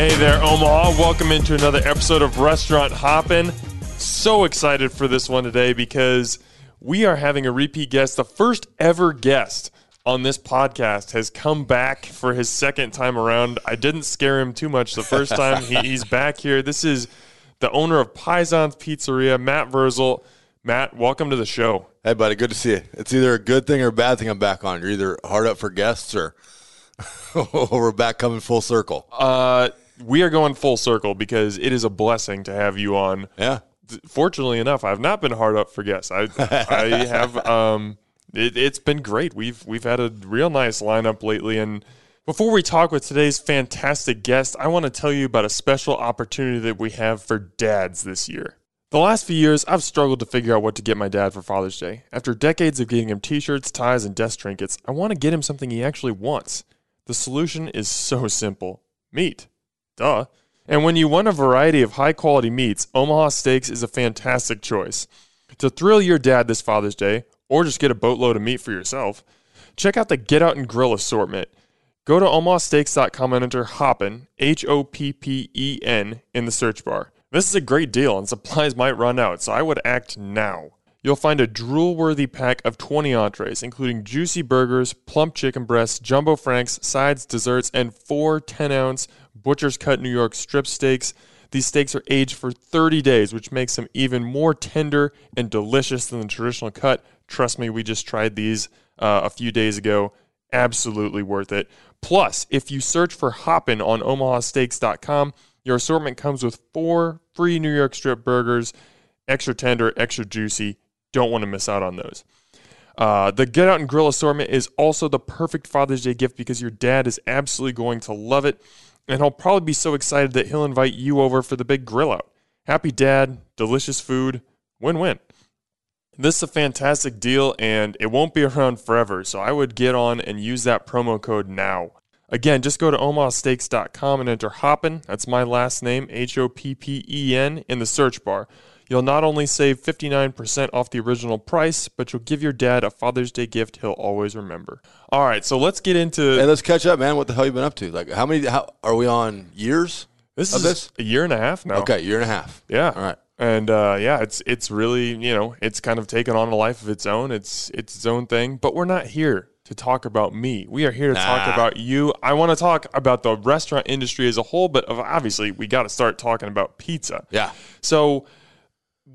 Hey there, Omaha. Welcome into another episode of Restaurant Hoppin'. So excited for this one today because we are having a repeat guest. The first ever guest on this podcast has come back for his second time around. I didn't scare him too much the first time. he, he's back here. This is the owner of Paisan's Pizzeria, Matt Verzel. Matt, welcome to the show. Hey, buddy, good to see you. It's either a good thing or a bad thing I'm back on. You're either hard up for guests or, or we're back coming full circle. Uh, we are going full circle because it is a blessing to have you on. Yeah. Fortunately enough, I've not been hard up for guests. I I have um it, it's been great. We've we've had a real nice lineup lately and before we talk with today's fantastic guest, I want to tell you about a special opportunity that we have for dads this year. The last few years, I've struggled to figure out what to get my dad for Father's Day. After decades of getting him t shirts, ties, and desk trinkets, I want to get him something he actually wants. The solution is so simple meat. Duh. And when you want a variety of high quality meats, Omaha Steaks is a fantastic choice. To thrill your dad this Father's Day, or just get a boatload of meat for yourself, check out the Get Out and Grill assortment. Go to omahasteaks.com and enter Hoppen, H O P P E N, in the search bar. This is a great deal and supplies might run out, so I would act now. You'll find a drool worthy pack of 20 entrees, including juicy burgers, plump chicken breasts, jumbo franks, sides, desserts, and four 10 ounce butcher's cut New York strip steaks. These steaks are aged for 30 days, which makes them even more tender and delicious than the traditional cut. Trust me, we just tried these uh, a few days ago. Absolutely worth it. Plus, if you search for Hoppen on omahasteaks.com, your assortment comes with four free New York strip burgers, extra tender, extra juicy. Don't want to miss out on those. Uh, the Get Out and Grill assortment is also the perfect Father's Day gift because your dad is absolutely going to love it. And he'll probably be so excited that he'll invite you over for the big grill out. Happy dad, delicious food, win win. This is a fantastic deal and it won't be around forever, so I would get on and use that promo code now. Again, just go to omahasteaks.com and enter Hoppen, that's my last name, H O P P E N, in the search bar. You'll not only save 59% off the original price, but you'll give your dad a Father's Day gift he'll always remember. All right, so let's get into And let's catch up, man. What the hell you been up to? Like, how many? How are we on years? this. Is this? a year and a half now. Okay, year and a half. Yeah. All right. And uh, yeah, it's it's really you know it's kind of taken on a life of its own. It's it's its own thing. But we're not here to talk about me. We are here to talk about you. I want to talk about the restaurant industry as a whole, but obviously we got to start talking about pizza. Yeah. So,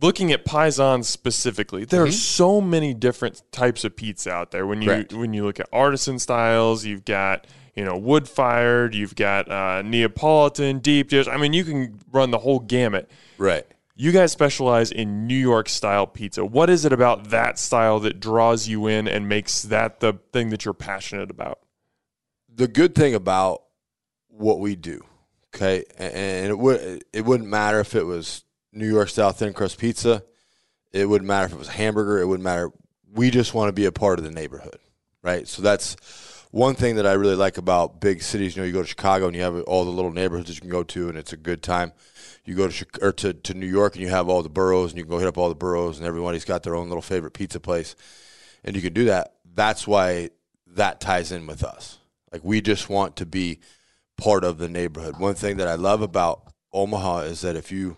looking at Paisans specifically, there are so many different types of pizza out there. When you Correct. when you look at artisan styles, you've got you know wood fired, you've got uh, Neapolitan, deep dish. I mean, you can run the whole gamut. Right. You guys specialize in New York style pizza. What is it about that style that draws you in and makes that the thing that you're passionate about? The good thing about what we do, okay, and- and it would it wouldn't matter if it was New York style thin crust pizza. It wouldn't matter if it was a hamburger. It wouldn't matter. We just want to be a part of the neighborhood, right? So that's one thing that I really like about big cities. You know, you go to Chicago and you have all the little neighborhoods that you can go to, and it's a good time. You go to or to, to New York and you have all the boroughs, and you can go hit up all the boroughs, and everybody's got their own little favorite pizza place, and you can do that. That's why that ties in with us. Like we just want to be part of the neighborhood. One thing that I love about Omaha is that if you,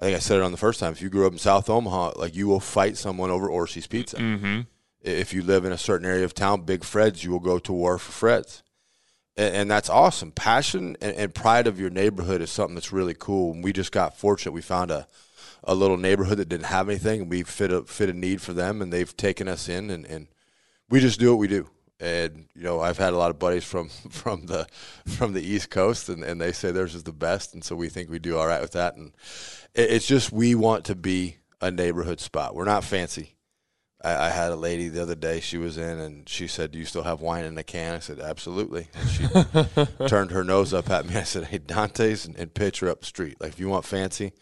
I think I said it on the first time, if you grew up in South Omaha, like you will fight someone over Orsi's Pizza. Mm-hmm. If you live in a certain area of town, Big Fred's, you will go to war for Fred's. And, and that's awesome. Passion and, and pride of your neighborhood is something that's really cool. And we just got fortunate. We found a, a little neighborhood that didn't have anything, and we fit a fit a need for them, and they've taken us in, and, and we just do what we do. And you know, I've had a lot of buddies from from the from the East Coast, and, and they say theirs is the best, and so we think we do all right with that. And it's just we want to be a neighborhood spot. We're not fancy. I, I had a lady the other day. She was in, and she said, "Do you still have wine in a can?" I said, "Absolutely." And she turned her nose up at me. I said, "Hey, Dante's and, and pitch are up the street. Like if you want fancy,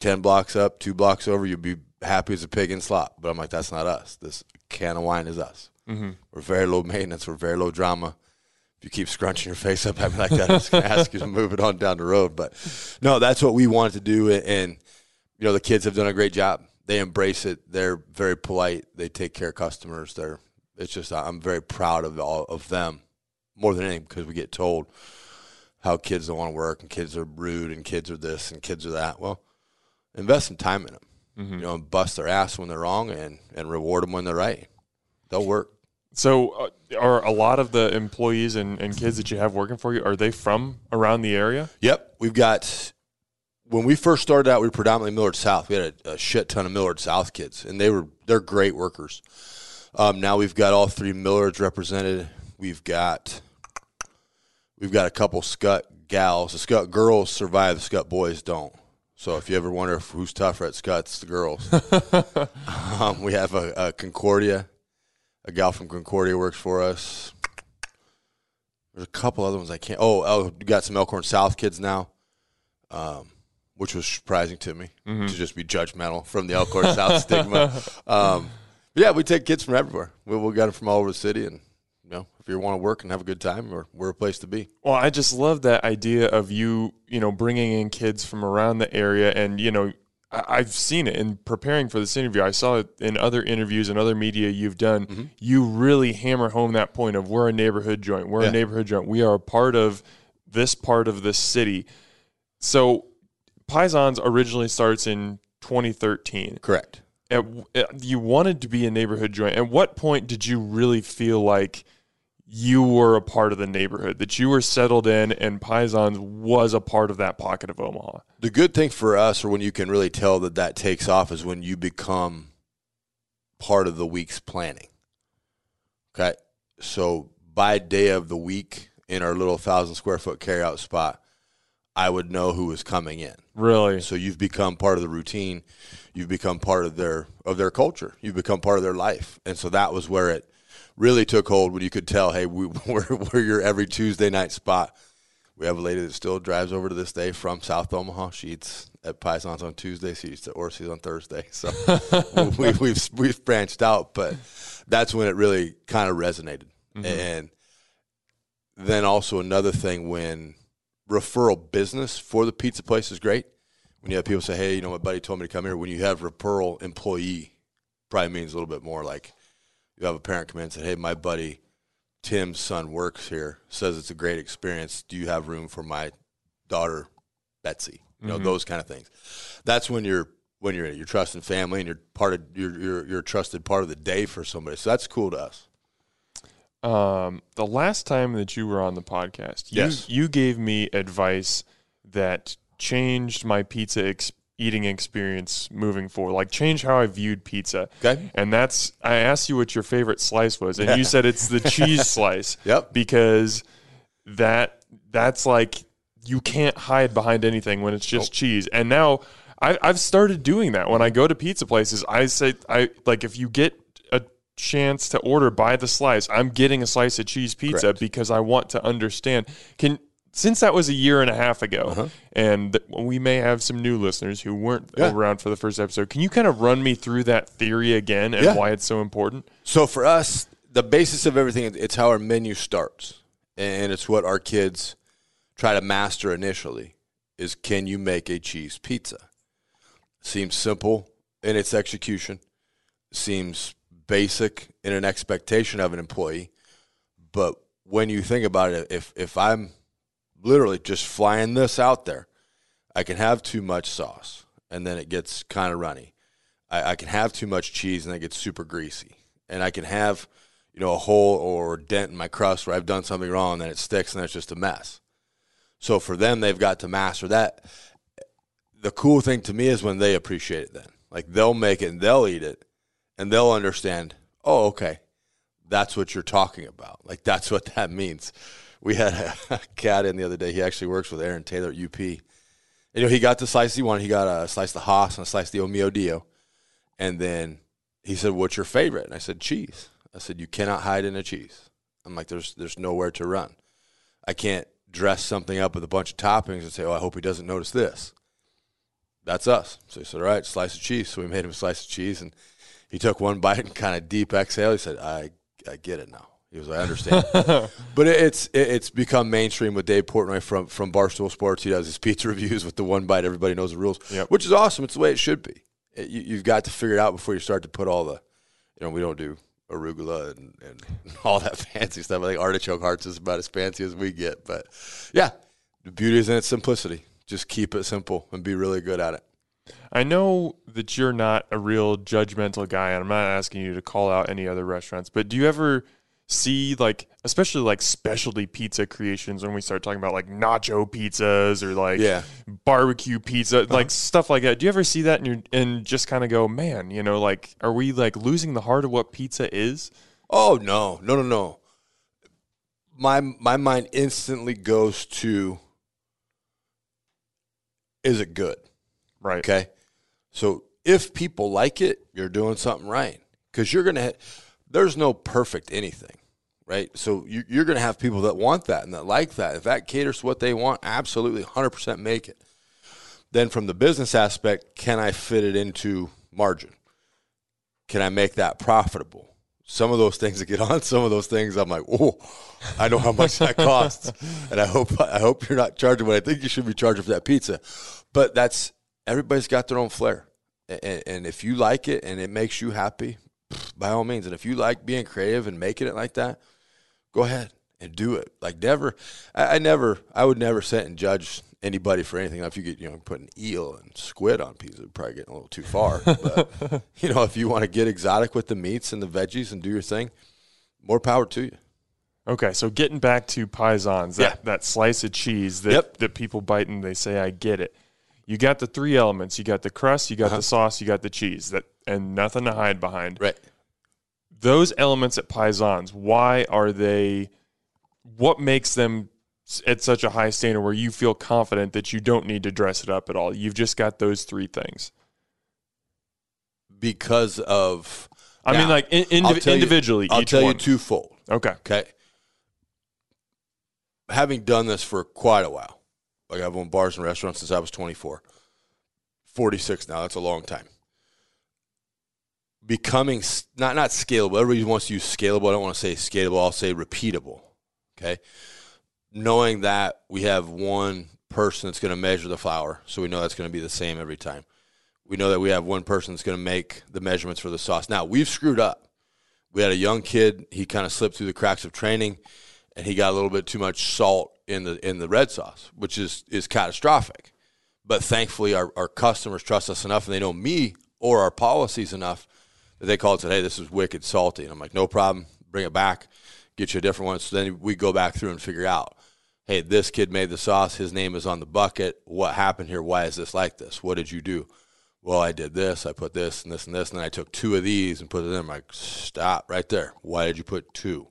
ten blocks up, two blocks over, you'll be happy as a pig in slop." But I'm like, "That's not us. This can of wine is us. Mm-hmm. We're very low maintenance. We're very low drama." You keep scrunching your face up like that, I'm just going to ask you to move it on down the road. But no, that's what we wanted to do, and you know the kids have done a great job. They embrace it. They're very polite. They take care of customers. They're it's just I'm very proud of all of them more than anything because we get told how kids don't want to work and kids are rude and kids are this and kids are that. Well, invest some time in them. Mm-hmm. You know, and bust their ass when they're wrong and and reward them when they're right. They'll work. So, uh, are a lot of the employees and, and kids that you have working for you are they from around the area? Yep, we've got. When we first started out, we were predominantly Millard South. We had a, a shit ton of Millard South kids, and they were they're great workers. Um, now we've got all three Millards represented. We've got we've got a couple Skutt gals. The Skutt girls survive. The Skutt boys don't. So if you ever wonder if who's tougher at Skutt, it's the girls. um, we have a, a Concordia. A gal from Concordia works for us. There's a couple other ones I can't. Oh, oh, got some Elkhorn South kids now, um, which was surprising to me to just be judgmental from the Elkhorn South stigma. Um, yeah, we take kids from everywhere. We, we got them from all over the city, and you know, if you want to work and have a good time, we're, we're a place to be. Well, I just love that idea of you, you know, bringing in kids from around the area, and you know, I've seen it in preparing for this interview. I saw it in other interviews and other media you've done. Mm-hmm. You really hammer home that point of we're a neighborhood joint. We're Yeah. a neighborhood joint. We are a part of this part of this city. So, Paisans originally starts in 2013. Correct. At, you wanted to be a neighborhood joint. At what point did you really feel like you were a part of the neighborhood, that you were settled in, and Paisans was a part of that pocket of Omaha? The good thing for us, or when you can really tell that that takes off, is when you become part of the week's planning. Okay. So by day of the week in our little thousand square foot carryout spot, I would know who was coming in. Really? So you've become part of the routine. You've become part of their of their culture. You've become part of their life. And so that was where it really took hold when you could tell, hey, we, we're, we're your every Tuesday night spot. We have a lady that still drives over to this day from South Omaha. She eats at Paisans on Tuesday. She eats at Orsi's on Thursday. So we, we've we've branched out, but that's when it really kind of resonated. Mm-hmm. And then also another thing when referral business for the pizza place is great. When you have people say, "Hey, you know, my buddy told me to come here." When you have referral employee, probably means a little bit more. Like you have a parent come in and say, "Hey, my buddy Tim's son works here. Says it's a great experience. Do you have room for my daughter Betsy?" You know, those kind of things. That's when you're when you're in it. You're trusting family, and you're part of you're you're, you're a trusted part of the day for somebody. So that's cool to us. Um, the last time that you were on the podcast, you, Yes. you gave me advice that changed my pizza ex- eating experience moving forward, like change how I viewed pizza. Okay. And that's, I asked you what your favorite slice was, and you said it's the cheese slice. Yep. Because that, that's like, you can't hide behind anything when it's just cheese. And now I, I've started doing that when I go to pizza places. I say, I like, if you get a chance to order by the slice, I'm getting a slice of cheese pizza Correct. because I want to understand. Can since that was a year and a half ago, and th- we may have some new listeners who weren't Uh-huh. Yeah. around for the first episode. Can you kind of run me through that theory again and Yeah. why it's so important? So for us, the basis of everything it's how our menu starts, and it's what our kids try to master initially. Is can you make a cheese pizza? Seems simple in its execution. Seems basic in an expectation of an employee, but when you think about it, if if I'm literally just flying this out there, I can have too much sauce, and then it gets kind of runny. I, I can have too much cheese, and it gets super greasy. And I can have, you know, a hole or dent in my crust where I've done something wrong, and then it sticks, and it's just a mess. So for them, they've got to master that. The cool thing to me is when they appreciate it. Then, like they'll make it and they'll eat it, and they'll understand. Oh, okay, that's what you're talking about. Like that's what that means. We had a, cat in the other day. He actually works with Aaron Taylor at UP. You know, he got the slice he wanted. He got a slice the Haas and a slice the O Mio Dio. And then he said, "What's your favorite?" And I said, "Cheese." I said, "You cannot hide in a cheese." I'm like, "There's there's nowhere to run. I can't dress something up with a bunch of toppings and say, "Oh, I hope he doesn't notice this." That's us. So he said, "All right, slice of cheese." So we made him a slice of cheese, and he took one bite and kind of deep exhale. He said, "I I get it now." He was, like, "I understand." but it, it's it, it's become mainstream with Dave Portnoy from from Barstool Sports. He does his pizza reviews with the one bite. Everybody knows the rules, Yep. which is awesome. It's the way it should be. It, you, you've got to figure it out before you start to put all the, you know, we don't do arugula and, and all that fancy stuff. I think artichoke hearts is about as fancy as we get. But yeah, The beauty is in its simplicity. Just keep it simple and be really good at it. I know that you're not a real judgmental guy, and I'm not asking you to call out any other restaurants, but do you ever see like especially like specialty pizza creations when we start talking about like nacho pizzas or like Yeah. barbecue pizza uh-huh. like stuff like that do you ever see that and you and just kind of go man you know like are we like losing the heart of what pizza is Oh no, no, no, no. My my mind instantly goes to is it good? right Okay. So if people like it, you're doing something right. Because you're going to, there's no perfect anything, right? So you, you're going to have people that want that and that like that. If that caters to what they want, absolutely 100% make it. Then from the business aspect, can I fit it into margin? Can I make that profitable? Some of those things that get on, some of those things I'm like, oh, I know how much that costs, and I hope I hope you're not charging what I think you should be charging for that pizza. But that's everybody's got their own flair, and, and if you like it and it makes you happy, by all means. And if you like being creative and making it like that, go ahead and do it. Like never, I, I never, I would never sit and judge anybody for anything. Now, if you get, you know, putting eel and squid on pizza, it'd probably getting a little too far. But you know, if you want to get exotic with the meats and the veggies and do your thing, more power to you. okay so getting back to paisans that, Yeah. that slice of cheese that, Yep. that people bite and they say i get it you got the three elements you got the crust you got Uh-huh. the sauce you got the cheese that and nothing to hide behind Right. those elements at Paisans, why are they? What makes them at such a high standard where you feel confident that you don't need to dress it up at all? You've just got those three things. Because of, I mean, like in, I'll indiv- tell you- individually, I'll tell one. you twofold. okay, Okay. Having done this for quite a while, like I've owned bars and restaurants since I was 24, 46 now. That's a long time. Becoming not not scalable. Everybody wants to use scalable. I don't want to say scalable. I'll say repeatable. Okay. Knowing that we have one person that's going to measure the flour, so we know that's going to be the same every time. We know that we have one person that's going to make the measurements for the sauce. Now we've screwed up we had a young kid. He kind of slipped through the cracks of training, and he got a little bit too much salt in the in the red sauce, which is is catastrophic. But thankfully, our, our customers trust us enough, and they know me or our policies enough that they call and said, "Hey, this is wicked salty," and I'm like, "No problem, bring it back, get you a different one." So then we go back through and figure out, "Hey, this kid made the sauce. His name is on the bucket. What happened here? Why is this like this? What did you do?" well, I did this, I put this and this and this, and then I took two of these and put it in. I'm like, stop right there. Why did you put two?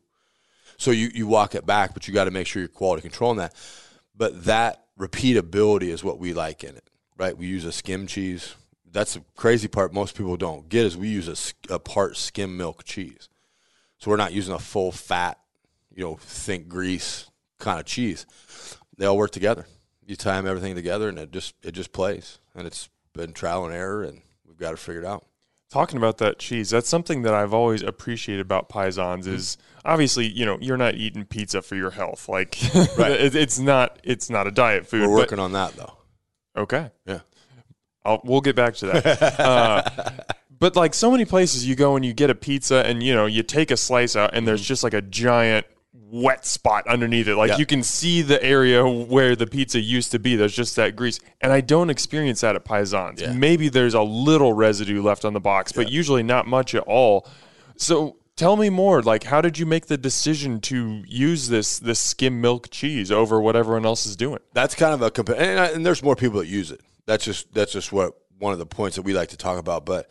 So you, you walk it back, but you got to make sure you're quality controlling that. But that repeatability is what we like in it, right? We use a skim cheese. That's the crazy part most people don't get is we use a part skim milk cheese. So we're not using a full fat, you know, think grease kind of cheese. They all work together. You time everything together and it just it just plays. And it's been trial and error and we've got it figured out. Talking about that cheese, that's something that I've always appreciated about Paisans. Is obviously you know you're not eating pizza for your health. Like Right. it, it's not it's not a diet food. We're but- working on that though. okay. Yeah. I'll, we'll get back to that. uh, but like so many places, you go and you get a pizza, and you know you take a slice out, and there's just like a giant wet spot underneath it. Like Yeah. you can see the area where the pizza used to be. There's just that grease, and I don't experience that at Paisans. Yeah. Maybe there's a little residue left on the box, but usually not much at all. So. Tell me more. Like, how did you make the decision to use this this skim milk cheese over what everyone else is doing? That's kind of a compa- and, I- and there's more people that use it. That's just that's just what one of the points that we like to talk about. But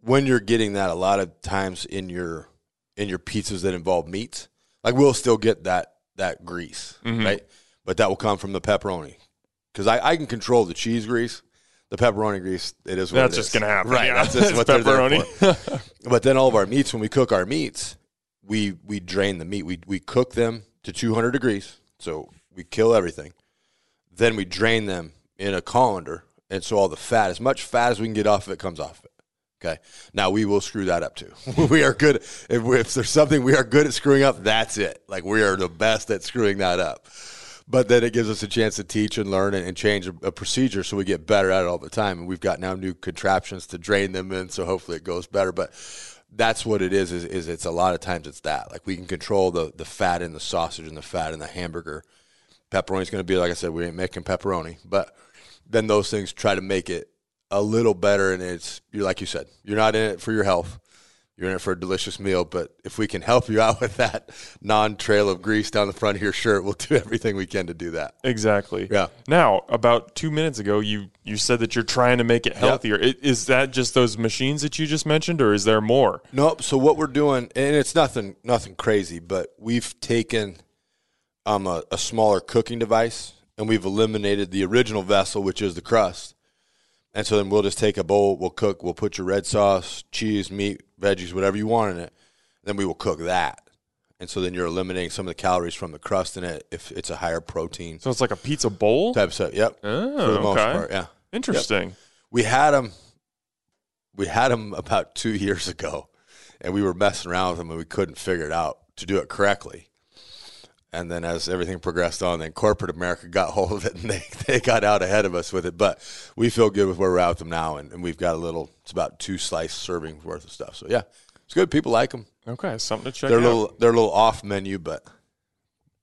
when you're getting that, a lot of times in your in your pizzas that involve meats, like we'll still get that that grease, mm-hmm. right? But that will come from the pepperoni because I, I can control the cheese grease. The pepperoni grease, it is what That's just is. gonna happen. right? Yeah. That's just what pepperoni. But then all of our meats, when we cook our meats, we we drain the meat. We we cook them to 200 degrees, so we kill everything. Then we drain them in a colander, and so all the fat, as much fat as we can get off of it, comes off of it. Okay. Now we will screw that up too. we are good. If, if there's something we are good at screwing up, that's it. Like we are the best at screwing that up. But then it gives us a chance to teach and learn and, and change a, a procedure so we get better at it all the time. And we've got now new contraptions to drain them in, so hopefully it goes better. But that's what it is, is, is it's a lot of times it's that. Like we can control the, the fat in the sausage and the fat in the hamburger Pepperoni's going to be like I said, we ain't making pepperoni, but then those things try to make it a little better. And it's you're like you said, you're not in it for your health. You're in it for a delicious meal, but if we can help you out with that non-trail of grease down the front of your shirt, we'll do everything we can to do that. Exactly. Yeah. Now, about two minutes ago, you you said that you're trying to make it healthier. I- Is that just those machines that you just mentioned, or is there more? Nope. So what we're doing, and it's nothing, nothing crazy, but we've taken um, a, a smaller cooking device and we've eliminated the original vessel, which is the crust. And so then we'll just take a bowl, we'll cook, we'll put your red sauce, cheese, meat, veggies, whatever you want in it. Then we will cook that. And so then you're eliminating some of the calories from the crust in it if it's a higher protein So it's like a pizza bowl. type of stuff. Yep. Oh, for the oh, most okay. part, yeah. Interesting. we had them we had them about two years ago and we were messing around with them and we couldn't figure it out to do it correctly and then as everything progressed on then corporate america got hold of it and they, they got out ahead of us with it but we feel good with where we're at with them now and, and we've got a little it's about two slice servings worth of stuff so yeah it's good people like them Okay, something to check they're a out. little they're a little off menu but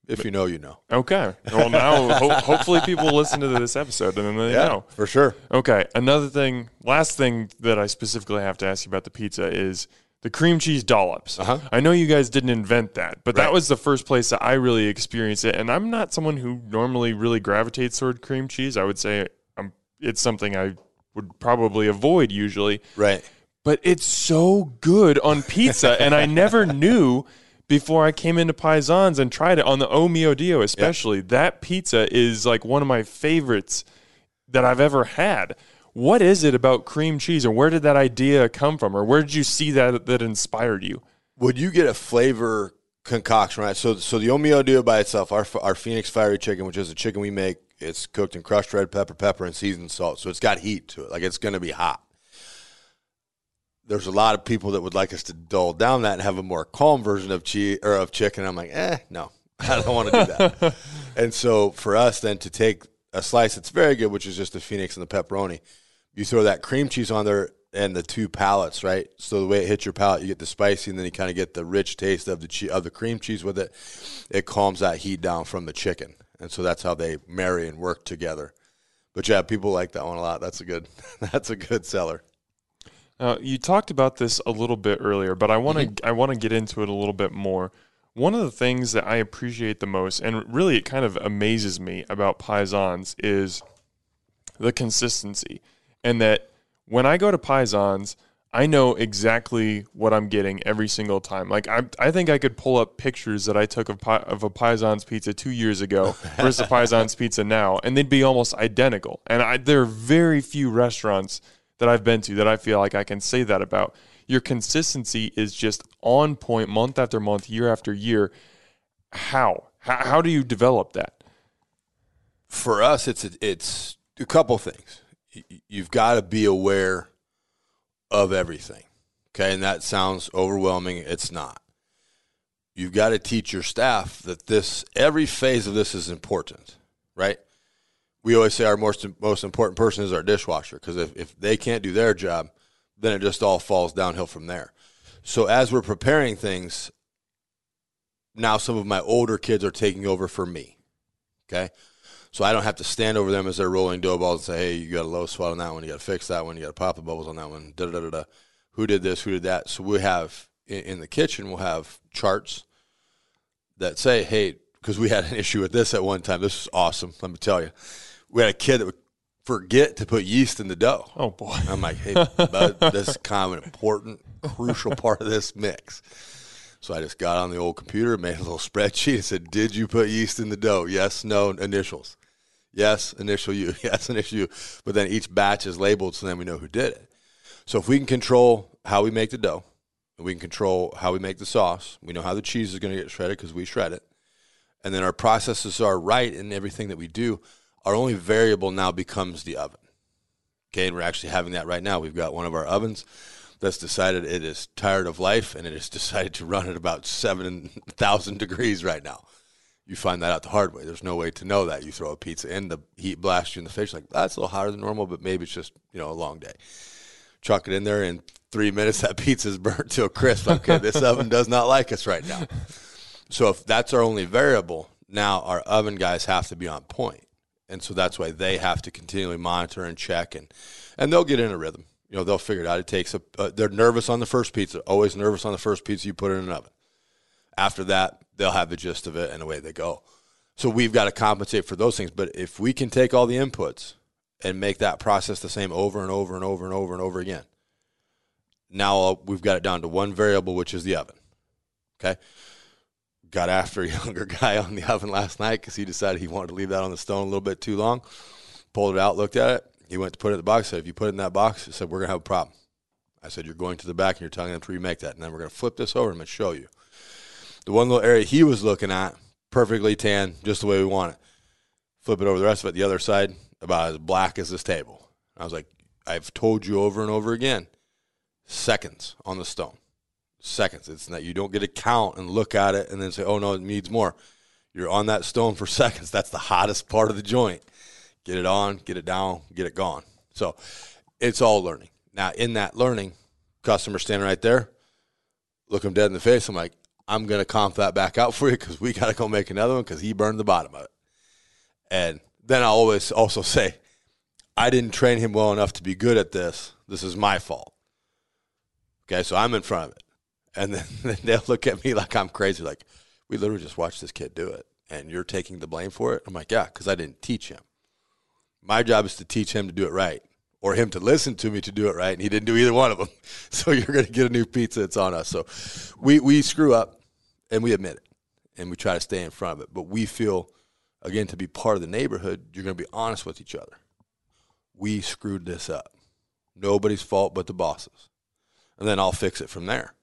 if you know you know Okay. Well, now ho- hopefully people listen to this episode and then they yeah know. for sure Okay. Another thing, last thing that I specifically have to ask you about the pizza is the cream cheese dollops. Uh-huh. I know you guys didn't invent that, but Right. that was the first place that I really experienced it. And I'm not someone who normally really gravitates toward cream cheese. I would say um it's something I would probably avoid usually. right But it's so good on pizza, and I never knew before I came into Paisans and tried it on the O Mio Dio, especially. That pizza is like one of my favorites that I've ever had. What is it about cream cheese, or where did that idea come from, or where did you see that that inspired you? would you get a flavor concoction right? So, so the O Mio Dio by itself. Our our Phoenix fiery chicken, which is a chicken we make, it's cooked in crushed red pepper, pepper, and seasoned salt. So it's got heat to it, like it's going to be hot. There's a lot of people that would like us to dull down that and have a more calm version of cheese or of chicken. I'm like, eh, no, I don't want to do that. and so for us then to take a slice that's very good, which is just the Phoenix and the pepperoni, you throw that cream cheese on there and the two palates, right? So the way it hits your palate, you get the spicy, and then you kind of get the rich taste of the che- of the cream cheese with it. It calms that heat down from the chicken, and so that's how they marry and work together. But yeah, people like that one a lot. That's a good, that's a good seller. Now, you talked about this a little bit earlier, but I want to mm-hmm. I want to get into it a little bit more. One of the things that I appreciate the most, and really it kind of amazes me about Paisans, is the consistency, and that when I go to Paisans, I know exactly what I'm getting every single time. Like I, I think I could pull up pictures that I took of, of a Paisans pizza two years ago versus a Paisans pizza now, and they'd be almost identical. And I, there are very few restaurants that I've been to that I feel like I can say that about. Your consistency is just on point, month after month, year after year. How? How, how do you develop that? For us, it's a, it's a couple things. You've got to be aware of everything. Okay, and that sounds overwhelming. It's not. You've got to teach your staff that this every phase of this is important, right? We always say our most most important person is our dishwasher because if, if they can't do their job, then it just all falls downhill from there. So as we're preparing things, now some of my older kids are taking over for me. Okay. So I don't have to stand over them as they're rolling dough balls and say, hey, you got a low spot on that one. You got to fix that one. You got to pop the bubbles on that one. Da, da, da, da. Who did this? Who did that? So we have in, in the kitchen, we'll have charts that say, hey, because we had an issue with this at one time. This is awesome. Let me tell you. We had a kid that would forget to put yeast in the dough. Oh boy. I'm like, hey, bud, this is kind of an important, crucial part of this mix. So I just got on the old computer, made a little spreadsheet, and said, "Did you put yeast in the dough? Yes, no, initials. Yes, initial U. Yes, initial U. But then each batch is labeled, so then we know who did it. So if we can control how we make the dough, and we can control how we make the sauce, we know how the cheese is going to get shredded because we shred it, and then our processes are right in everything that we do. Our only variable now becomes the oven. Okay, and we're actually having that right now. We've got one of our ovens that's decided it is tired of life and it has decided to run at about 7,000 degrees right now. You find that out the hard way. There's no way to know that. You throw a pizza in, the heat blasts you in the face. Like, that's a little hotter than normal, but maybe it's just, you know, a long day. Chuck it in there in three minutes, that pizza's burnt to a crisp. Okay, this oven does not like us right now. So if that's our only variable, Now our oven guys have to be on point, and so that's why they have to continually monitor and check, and and they'll get in a rhythm. You know, they'll figure it out. It takes a. Uh, they're nervous on the first pizza. Always nervous on the first pizza you put in an oven. After that, they'll have the gist of it, and away they go. So we've got to compensate for those things. But if we can take all the inputs and make that process the same over and over and over and over and over again, now we've got it down to one variable, which is the oven. Okay. Got after a younger guy on the oven last night because he decided he wanted to leave that on the stone a little bit too long. Pulled it out, looked at it. He went to put it in the box. Said, "If you put it in that box," he said, "We're gonna have a problem." I said, "You're going to the back and you're telling them to remake that, and then we're gonna flip this over and show you." The one little area he was looking at, perfectly tan, just the way we want it. Flip it over the rest of it. The other side, about as black as this table. I was like, I've told you over and over again, seconds on the stone. Seconds. It's not you don't get a count and look at it and then say, oh no, it needs more. You're on that stone for seconds. That's the hottest part of the joint. Get it on, get it down, get it gone. So it's all learning. Now, in that learning, customer standing right there, look him dead in the face. I'm like, I'm going to comp that back out for you because we got to go make another one because he burned the bottom of it. And then I always also say, I didn't train him well enough to be good at this. This is my fault. Okay, so I'm in front of it. And then, then they'll look at me like I'm crazy, like, we literally just watched this kid do it. And you're taking the blame for it? I'm like, yeah, because I didn't teach him. My job is to teach him to do it right or him to listen to me to do it right. And he didn't do either one of them. So you're going to get a new pizza. It's on us. So we, we screw up and we admit it and we try to stay in front of it. But we feel, again, to be part of the neighborhood, you're going to be honest with each other. We screwed this up. Nobody's fault but the bosses. And then I'll fix it from there.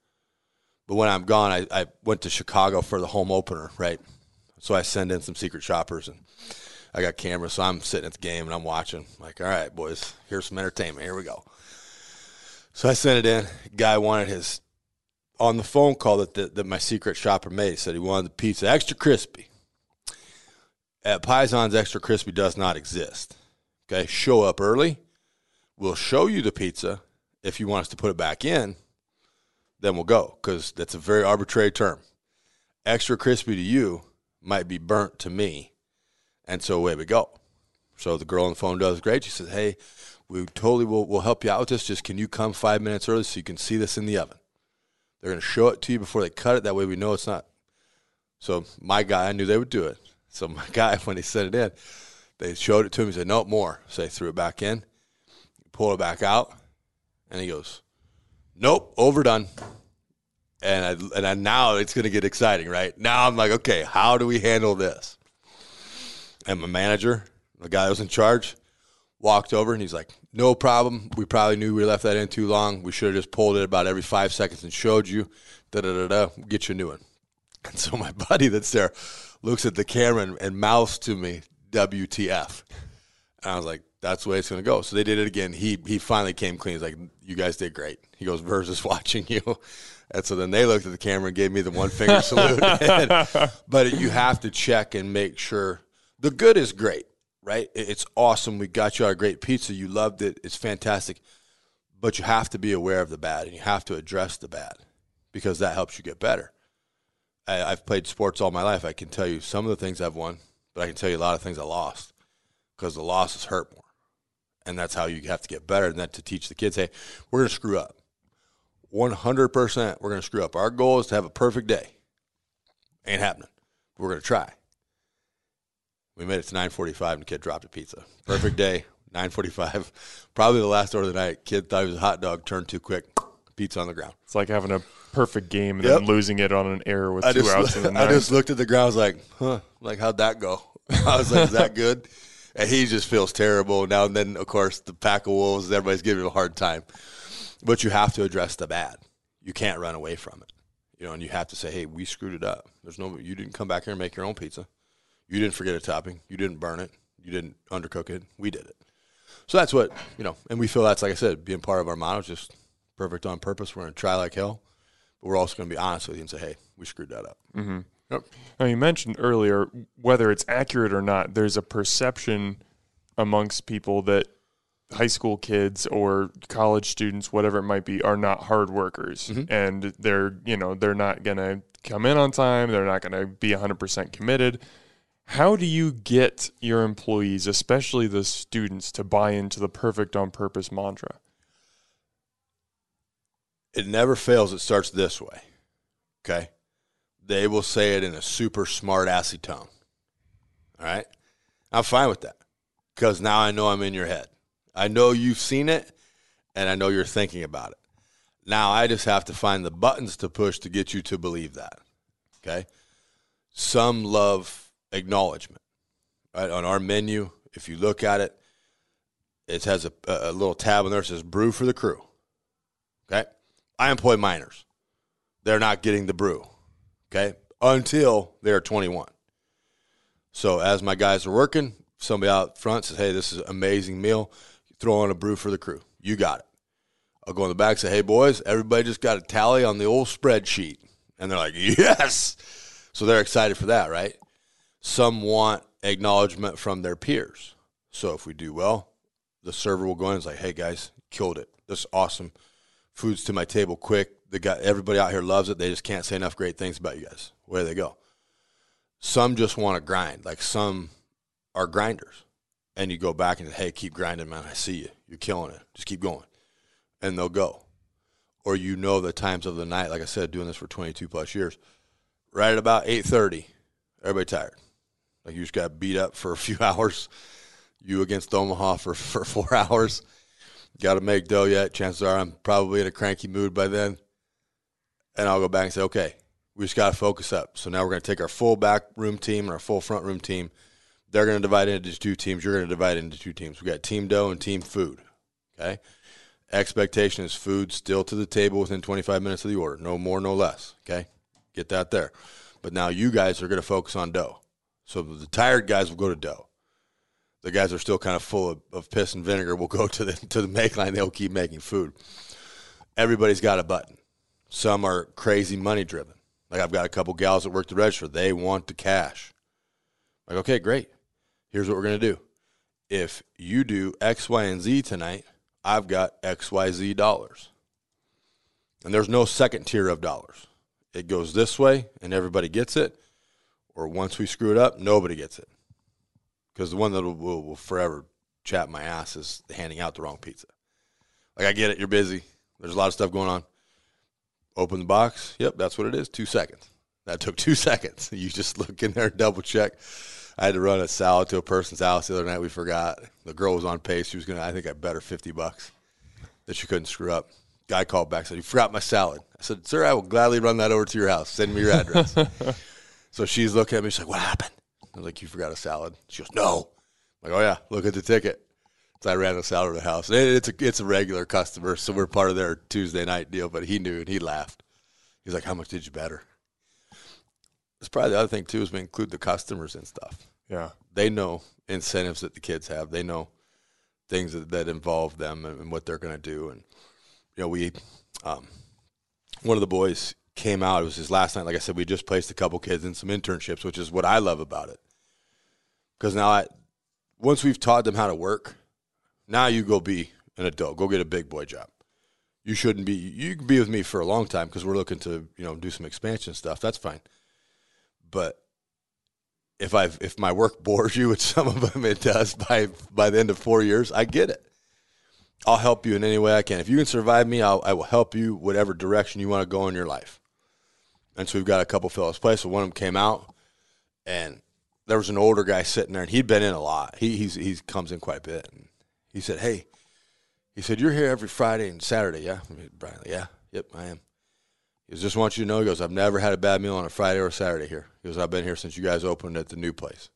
But when I'm gone, I, I went to Chicago for the home opener, right? So I send in some secret shoppers and I got cameras, so I'm sitting at the game and I'm watching. like, all right, boys, here's some entertainment. Here we go. So I sent it in. Guy wanted his on the phone call that, the, that my secret shopper made. Said he wanted the pizza extra crispy. At Paisan's, extra crispy does not exist. Okay, show up early. We'll show you the pizza. If you want us to put it back in, then we'll go because that's a very arbitrary term. Extra crispy to you might be burnt to me, and so away we go. So the girl on the phone does great. She says, "Hey, we totally will will help you out with this. Just can you come five minutes early so you can see this in the oven?" They're going to show it to you before they cut it. That way we know it's not. So my guy, I knew they would do it. So my guy, when he sent it in, they showed it to him. He said, "Nope, more." So they threw it back in, pull it back out, and he goes, "Nope, overdone." And I, and I, now it's going to get exciting, right? Now I'm like, okay, how do we handle this? And my manager, the guy that was in charge, walked over and he's like, no problem. We probably knew we left that in too long. We should have just pulled it about every five seconds and showed you. Da da da da. Get you a new one. And so my buddy that's there looks at the camera and, and mouths to me, WTF. And I was like, that's the way it's going to go. So they did it again. He he finally came clean. He's like, you guys did great. He goes, Vers is watching you. And so then they looked at the camera and gave me the one finger salute. but you have to check and make sure the good is great right? It's awesome. We got you our great pizza. You loved it. It's fantastic. But you have to be aware of the bad and you have to address the bad because that helps you get better. I, have played sports all my life. I can tell you some of the things I've won, but I can tell you a lot of things I lost because the losses hurt more. And that's how you have to get better. And that to teach the kids, hey, we're going to screw up. 100% we're going to screw up. Our goal is to have a perfect day. Ain't happening. We're going to try. We made it to 9:45, and the kid dropped a pizza. Perfect day. 9:45, probably the last order of the night. Kid thought it was a hot dog, turned too quick, pizza on the ground. It's like having a perfect game and yep. then losing it on an error with I two just, outs in the ninth. I just looked at the ground, I was like, huh, like how'd that go? I was like, is that good? And he just feels terrible now. And then, of course, the pack of wolves, everybody's giving him a hard time. But you have to address the bad. You can't run away from it. You know, and you have to say, hey, we screwed it up. There's no, you didn't come back here and make your own pizza. You didn't forget a topping. You didn't burn it. You didn't undercook it. We did it. So that's what, you know, and we feel that's, like I said, being part of our motto, just perfect on purpose. We're going to try like hell, but we're also going to be honest with you and say, hey, we screwed that up. Mm-hmm. Yep. Now, you mentioned earlier, whether it's accurate or not, there's a perception amongst people that high school kids or college students, whatever it might be, are not hard workers, mm-hmm. and they're you know they're not gonna come in on time. They're not gonna be 100 percent committed. How do you get your employees, especially the students, to buy into the perfect on purpose mantra? It never fails. It starts this way. Okay. They will say it in a super smart assy tone. All right. I'm fine with that because now I know I'm in your head. I know you've seen it and I know you're thinking about it. Now I just have to find the buttons to push to get you to believe that. Okay. Some love acknowledgement. Right on our menu, if you look at it, it has a, a little tab on there that says brew for the crew. Okay. I employ minors. They're not getting the brew. Okay. Until they're 21. So as my guys are working, somebody out front says, Hey, this is an amazing meal. Throw on a brew for the crew. You got it. I'll go in the back and say, Hey boys, everybody just got a tally on the old spreadsheet. And they're like, Yes. So they're excited for that, right? Some want acknowledgement from their peers. So if we do well, the server will go in and say, Hey guys, killed it. This is awesome. Food's to my table quick. The guy everybody out here loves it. They just can't say enough great things about you guys. Where they go. Some just want to grind. Like some are grinders. And you go back and say, hey, keep grinding, man. I see you. You're killing it. Just keep going. And they'll go. Or you know the times of the night, like I said, doing this for 22 plus years. Right at about 8:30, everybody tired. Like you just got beat up for a few hours. You against Omaha for, for four hours. Got to make dough yet. Chances are I'm probably in a cranky mood by then. And I'll go back and say, okay, we just got to focus up. So now we're going to take our full back room team and our full front room team. They're going to divide into two teams. You're going to divide into two teams. We got team dough and team food. Okay. Expectation is food still to the table within 25 minutes of the order. No more, no less. Okay. Get that there. But now you guys are going to focus on dough. So the tired guys will go to dough. The guys are still kind of full of, of piss and vinegar will go to the to the make line. They'll keep making food. Everybody's got a button. Some are crazy money driven. Like I've got a couple gals that work the register. They want the cash. Like, okay, great. Here's what we're gonna do. If you do X, Y, and Z tonight, I've got X, Y, Z dollars. And there's no second tier of dollars. It goes this way and everybody gets it. Or once we screw it up, nobody gets it. Because the one that will, will, will forever chat my ass is handing out the wrong pizza. Like, I get it. You're busy. There's a lot of stuff going on. Open the box. Yep, that's what it is. Two seconds. That took two seconds. You just look in there double check. I had to run a salad to a person's house the other night. We forgot. The girl was on pace. She was going to, I think I bet her 50 bucks that she couldn't screw up. Guy called back, said, You forgot my salad. I said, Sir, I will gladly run that over to your house. Send me your address. so she's looking at me. She's like, What happened? I was like, You forgot a salad. She goes, No. I'm like, Oh, yeah, look at the ticket. So I ran a salad to the house. And it's a, it's a regular customer, so we're part of their Tuesday night deal, but he knew and he laughed. He's like, How much did you bet her? It's probably the other thing, too, is we include the customers and stuff. Yeah. They know incentives that the kids have. They know things that, that involve them and, and what they're going to do. And, you know, we, um, one of the boys came out. It was his last night. Like I said, we just placed a couple kids in some internships, which is what I love about it. Because now, I, once we've taught them how to work, now you go be an adult. Go get a big boy job. You shouldn't be. You can be with me for a long time because we're looking to you know do some expansion stuff. That's fine. But if I if my work bores you, which some of them it does by by the end of four years, I get it. I'll help you in any way I can. If you can survive me, I'll, I will help you whatever direction you want to go in your life. And so we've got a couple fellows play. So one of them came out, and there was an older guy sitting there, and he'd been in a lot. He he's he comes in quite a bit. And he said, "Hey," he said, "You're here every Friday and Saturday, yeah?" Brian, yeah, yep, I am. He goes, just want you to know, he goes, I've never had a bad meal on a Friday or a Saturday here. He goes, I've been here since you guys opened at the new place.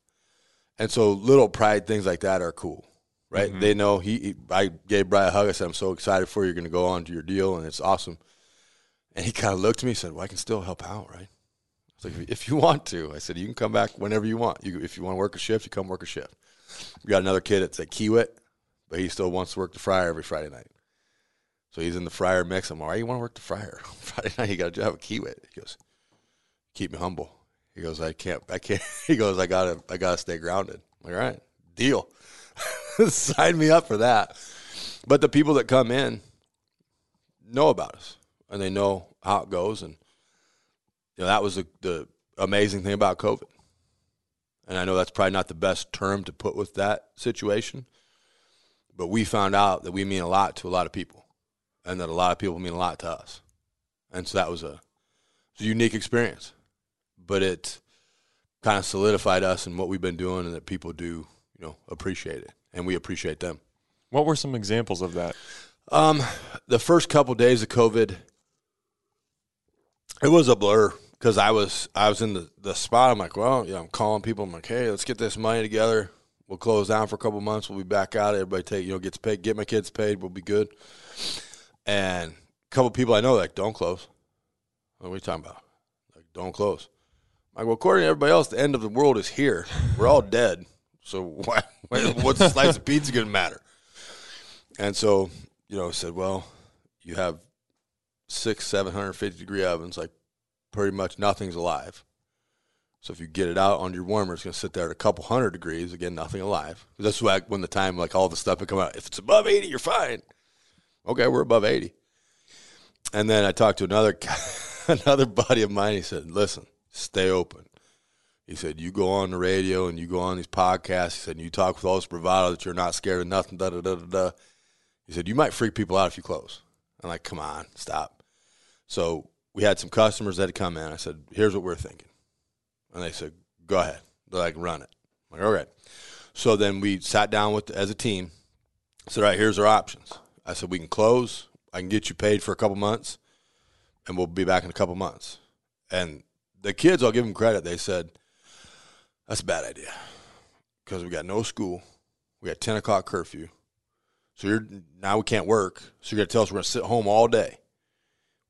And so little pride things like that are cool, right? Mm-hmm. They know he, he, I gave Brian a hug. I said, I'm so excited for you. You're going to go on to your deal, and it's awesome. And he kind of looked at me and said, Well, I can still help out, right? I was like, If you want to. I said, You can come back whenever you want. You, if you want to work a shift, you come work a shift. We got another kid that's at Kiewit, but he still wants to work the fryer every Friday night. So he's in the fryer mix. I'm like, all right. You want to work the fryer Friday night? You got to have a Kiewit. He goes, keep me humble. He goes, I can't, I can't. He goes, I gotta, I gotta stay grounded. I'm like, all right, deal. Sign me up for that. But the people that come in know about us and they know how it goes. And you know that was the, the amazing thing about COVID. And I know that's probably not the best term to put with that situation, but we found out that we mean a lot to a lot of people and that a lot of people mean a lot to us. And so that was a, was a unique experience, but it kind of solidified us and what we've been doing and that people do, you know, appreciate it and we appreciate them. What were some examples of that? Um, the first couple days of COVID, it was a blur because I was I was in the, the spot. I'm like, well, yeah, I'm calling people. I'm like, hey, let's get this money together. We'll close down for a couple months. We'll be back out. Everybody take you know gets paid. Get my kids paid. We'll be good. And a couple people I know like don't close. What are we talking about? Like don't close. I'm like, well, according to everybody else, the end of the world is here. We're all dead. So why? What's a slice of pizza going to matter? And so, you know, said, well, you have six, seven hundred fifty degree ovens. Like, pretty much nothing's alive. So if you get it out on your warmer, it's going to sit there at a couple hundred degrees. Again, nothing alive. That's why when the time like all the stuff would come out. If it's above eighty, you're fine. Okay, we're above eighty. And then I talked to another another buddy of mine. He said, "Listen, stay open." He said, "You go on the radio and you go on these podcasts." He said, "You talk with all this bravado that you're not scared of nothing." Da da da da da. He said, "You might freak people out if you close." I'm like, "Come on, stop." So we had some customers that had come in. I said, "Here's what we're thinking," and they said, "Go ahead." They're like, "Run it." I'm like, "All right." So then we sat down with as a team. Said, "All right, here's our options." I said, "We can close. I can get you paid for a couple months, and we'll be back in a couple months." And the kids, I'll give them credit. They said, "That's a bad idea because we got no school. We got ten o'clock curfew." So you're now we can't work. So you're gonna tell us we're gonna sit home all day.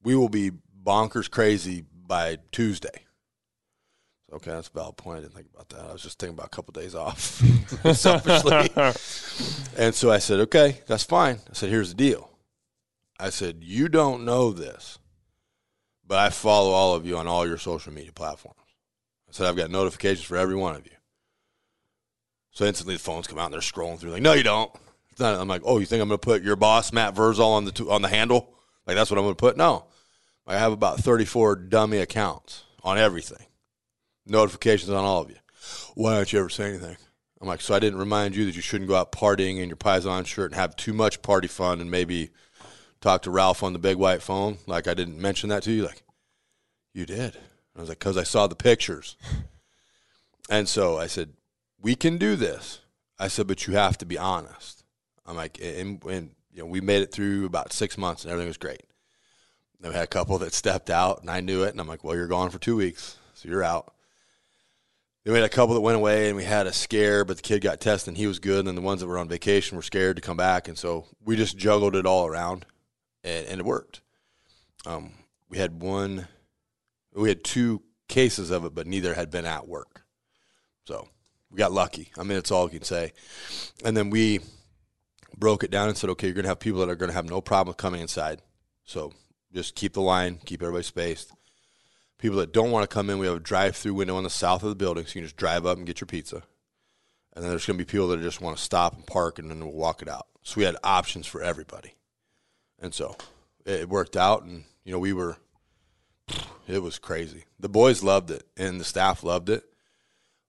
We will be bonkers crazy by Tuesday. Okay, that's a valid point. I didn't think about that. I was just thinking about a couple of days off, selfishly. and so I said, okay, that's fine. I said, here's the deal. I said, you don't know this, but I follow all of you on all your social media platforms. I said, I've got notifications for every one of you. So instantly the phones come out and they're scrolling through, like, no, you don't. Not, I'm like, oh, you think I'm going to put your boss Matt Verzal on the on the handle? Like that's what I'm going to put? No, I have about 34 dummy accounts on everything, notifications on all of you. Why don't you ever say anything? I'm like, so I didn't remind you that you shouldn't go out partying in your Paisan shirt and have too much party fun and maybe talk to Ralph on the big white phone. Like I didn't mention that to you. Like you did. I was like, because I saw the pictures. And so I said, we can do this. I said, but you have to be honest. I'm like, and, and you know, we made it through about six months and everything was great. We had a couple that stepped out and I knew it. And I'm like, well, you're gone for two weeks. So you're out. Then we had a couple that went away and we had a scare, but the kid got tested and he was good. And then the ones that were on vacation were scared to come back. And so we just juggled it all around and, and it worked. Um, we had one, we had two cases of it, but neither had been at work. So we got lucky. I mean, it's all you can say. And then we broke it down and said, okay, you're going to have people that are going to have no problem coming inside. So just keep the line, keep everybody spaced. People that don't want to come in, we have a drive-through window on the south of the building, so you can just drive up and get your pizza. And then there's going to be people that just want to stop and park, and then we'll walk it out. So we had options for everybody, and so it worked out. And you know, we were it was crazy. The boys loved it, and the staff loved it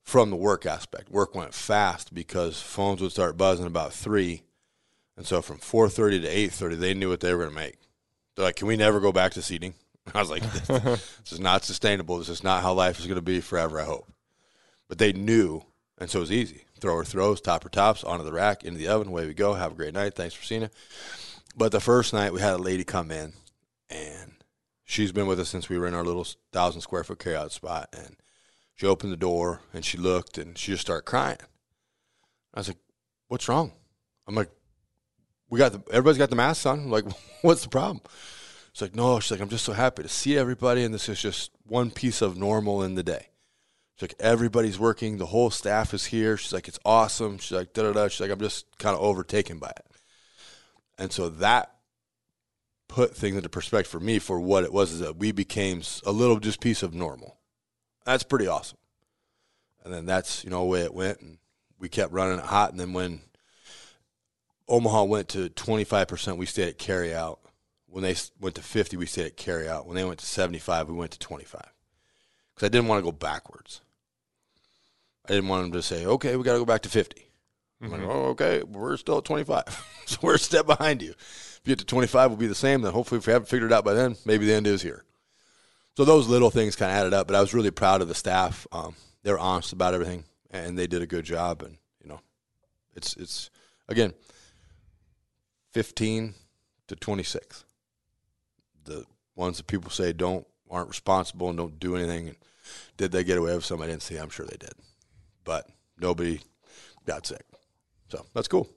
from the work aspect. Work went fast because phones would start buzzing about three, and so from four thirty to eight thirty, they knew what they were going to make. They're like, "Can we never go back to seating?" I was like, this, "This is not sustainable. This is not how life is going to be forever." I hope, but they knew, and so it was easy. Thrower throws, topper tops, onto the rack, into the oven. Away we go. Have a great night. Thanks for seeing it. But the first night, we had a lady come in, and she's been with us since we were in our little thousand square foot carryout spot, and she opened the door and she looked and she just started crying. I was like, "What's wrong?" I'm like, "We got the everybody's got the masks on. I'm like, what's the problem?" It's like, "No." She's like, "I'm just so happy to see everybody, and this is just one piece of normal in the day." She's like, "Everybody's working. The whole staff is here." She's like, "It's awesome." She's like, "Da da da." She's like, "I'm just kind of overtaken by it," and so that put things into perspective for me for what it was is that we became a little just piece of normal that's pretty awesome. And then that's you know the way it went, and we kept running it hot. And then when Omaha went to twenty five percent, we stayed at carry out. When they went to fifty, we stayed at carry out. When they went to seventy five, we went to twenty five because I didn't want to go backwards. I didn't want them to say, okay, we got to go back to 50. I'm like, oh, okay, we're still at 25. so we're a step behind you. If you get to 25, we'll be the same. Then hopefully, if we haven't figured it out by then, maybe the end is here. So those little things kind of added up. But I was really proud of the staff. Um, they were honest about everything, and they did a good job. And you know, it's it's again, 15 to 26. The ones that people say don't aren't responsible and don't do anything. And did they get away with something? I didn't see. I'm sure they did, but nobody got sick. So that's cool.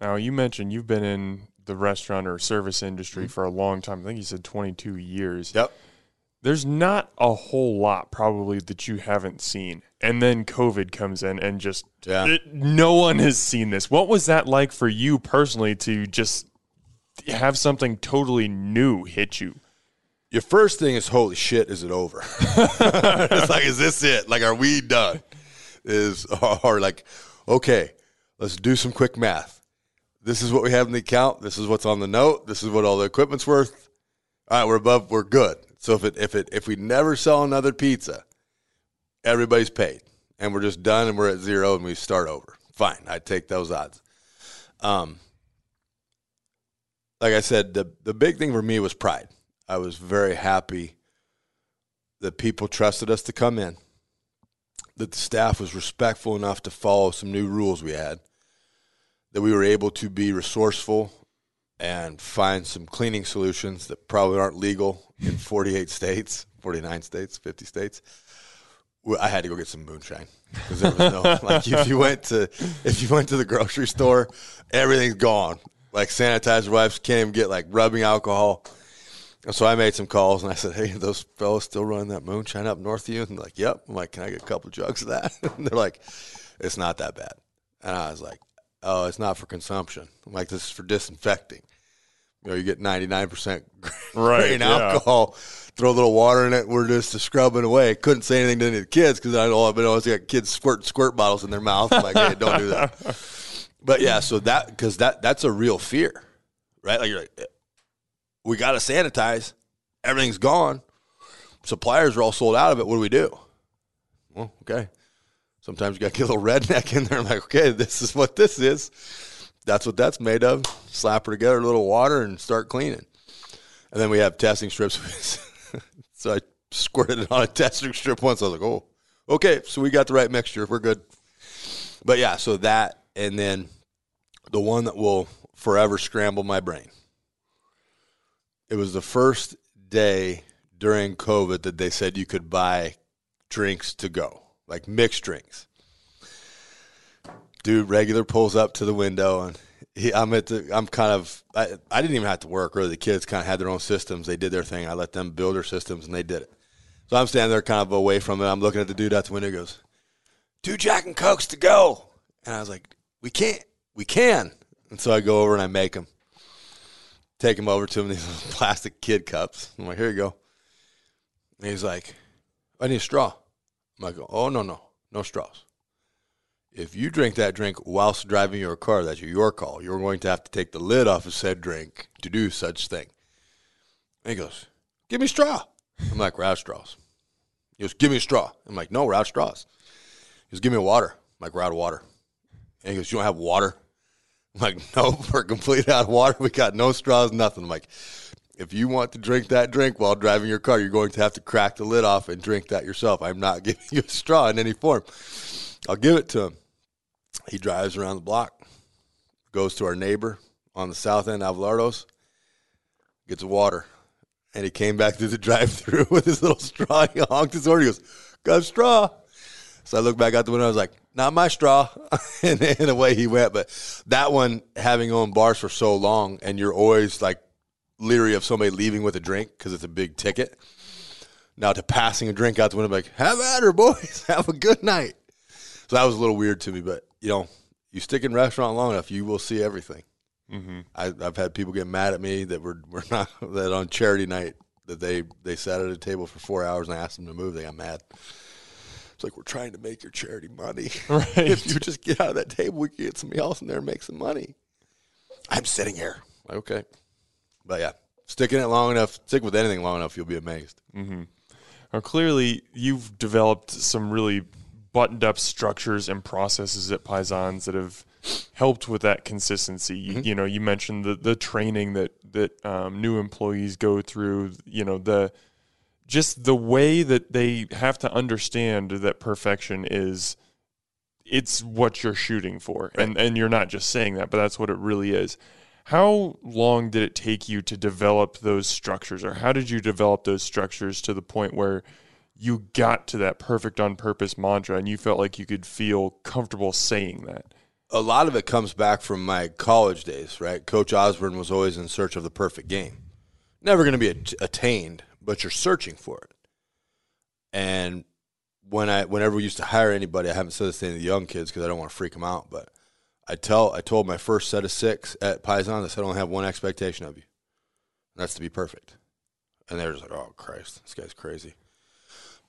Now you mentioned you've been in the restaurant or service industry Mm-hmm. for a long time. I think you said 22 years. Yep. There's not a whole lot probably that you haven't seen. And then COVID comes in and just Yeah. it- no one has seen this. What was that like for you personally to just have something totally new hit you? Your first thing is, holy shit, is it over? it's like, is this it? Like, are we done? Is or like, okay, let's do some quick math. This is what we have in the account. This is what's on the note. This is what all the equipment's worth. All right, we're above. We're good. So if it if it if we never sell another pizza, everybody's paid, and we're just done, and we're at zero, and we start over. Fine, I'd take those odds. Um, like I said, the the big thing for me was pride. I was very happy that people trusted us to come in, that the staff was respectful enough to follow some new rules we had, that we were able to be resourceful and find some cleaning solutions that probably aren't legal in 48 states, 49 states, 50 states. I had to go get some moonshine because there was no like if you went to if you went to the grocery store, everything's gone. Like sanitizer wipes can't even get like rubbing alcohol. And so I made some calls and I said, "Hey, those fellas still running that moonshine up north of you?" And they're like, "Yep." I'm like, "Can I get a couple jugs of that?" and they're like, "It's not that bad." And I was like, "Oh, it's not for consumption." I'm like, "This is for disinfecting." You know, you get 99% Right, grain yeah. alcohol, throw a little water in it. We're just scrubbing away. Couldn't say anything to any of the kids because I know I've been always got kids squirt squirt bottles in their mouth. I'm like, hey, don't do that. But yeah, so that because that that's a real fear, right? Like, you're like we got to sanitize. Everything's gone. Suppliers are all sold out of it. What do we do? Well, okay. Sometimes you got to get a little redneck in there. I'm like, okay, this is what this is. That's what that's made of. Slap her together, a little water, and start cleaning. And then we have testing strips. so I squirted it on a testing strip once. I was like, oh, okay. So we got the right mixture. We're good. But yeah, so that, and then the one that will forever scramble my brain. It was the first day during COVID that they said you could buy drinks to go, like mixed drinks. Dude, regular pulls up to the window and he, I'm at the, I'm kind of, I, I didn't even have to work. Really, the kids kind of had their own systems. They did their thing. I let them build their systems and they did it. So I'm standing there kind of away from it. I'm looking at the dude out the window. Goes, two Jack and Cokes to go. And I was like, we can't, we can. And so I go over and I make them, take them over to him, these little plastic kid cups. I'm like, here you go. And he's like, I need a straw. Like, oh, no, no, no straws. If you drink that drink whilst driving your car, that's your call. You're going to have to take the lid off of said drink to do such thing. And he goes, give me straw. I'm like, we're out straws. He goes, give me a straw. I'm like, no, we're out straws. He goes, give me a water. I'm like, we're out water. And he goes, you don't have water? I'm like, no, we're completely out of water. We got no straws, nothing. I'm like, if you want to drink that drink while driving your car, you're going to have to crack the lid off and drink that yourself. I'm not giving you a straw in any form. I'll give it to him. He drives around the block, goes to our neighbor on the south end, Avalardos, gets water. And he came back through the drive through with his little straw. He honked his horn. He goes, Got a straw. So I looked back out the window. I was like, Not my straw. and, and away he went. But that one, having owned bars for so long, and you're always like leery of somebody leaving with a drink because it's a big ticket. Now to passing a drink out the window, like, have at her, boys. have a good night. So that was a little weird to me, but you know, you stick in restaurant long enough, you will see everything. Mm-hmm. I, I've had people get mad at me that were, were not that on charity night that they they sat at a table for four hours and I asked them to move. They got mad. It's like we're trying to make your charity money. Right. if you just get out of that table, we can get somebody else in there and make some money. I'm sitting here. Like, okay, but yeah, sticking it long enough, stick with anything long enough, you'll be amazed. Now, clearly, you've developed some really buttoned up structures and processes at Paisans that have helped with that consistency. You, you know, you mentioned the the training that that um, new employees go through. You know, the just the way that they have to understand that perfection is it's what you're shooting for and and you're not just saying that but that's what it really is how long did it take you to develop those structures or how did you develop those structures to the point where you got to that perfect on purpose mantra and you felt like you could feel comfortable saying that a lot of it comes back from my college days, right? Coach Osborne was always in search of the perfect game. Never going to be at- attained, but you're searching for it. And when I, whenever we used to hire anybody, I haven't said this to any of the young kids because I don't want to freak them out, but I tell, I told my first set of six at Paisan, I said, I only have one expectation of you, and that's to be perfect. And they're just like, oh Christ, this guy's crazy.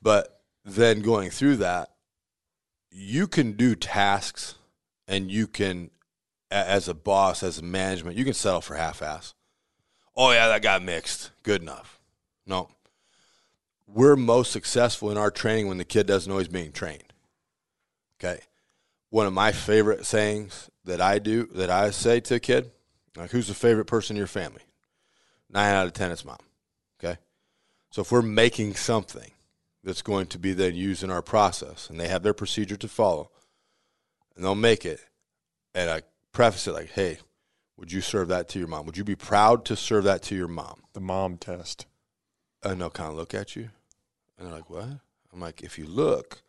But then going through that, you can do tasks and you can, as a boss, as a management, you can settle for half-ass. Oh yeah, that got mixed. Good enough. No, we're most successful in our training when the kid doesn't know he's being trained. Okay, one of my favorite sayings that I do that I say to a kid, like, "Who's the favorite person in your family?" Nine out of ten, it's mom. Okay, so if we're making something that's going to be then used in our process, and they have their procedure to follow, and they'll make it. And I preface it like, hey, would you serve that to your mom? Would you be proud to serve that to your mom? the mom test And they'll kind of look at you. And they're like, what? I'm like, if you look,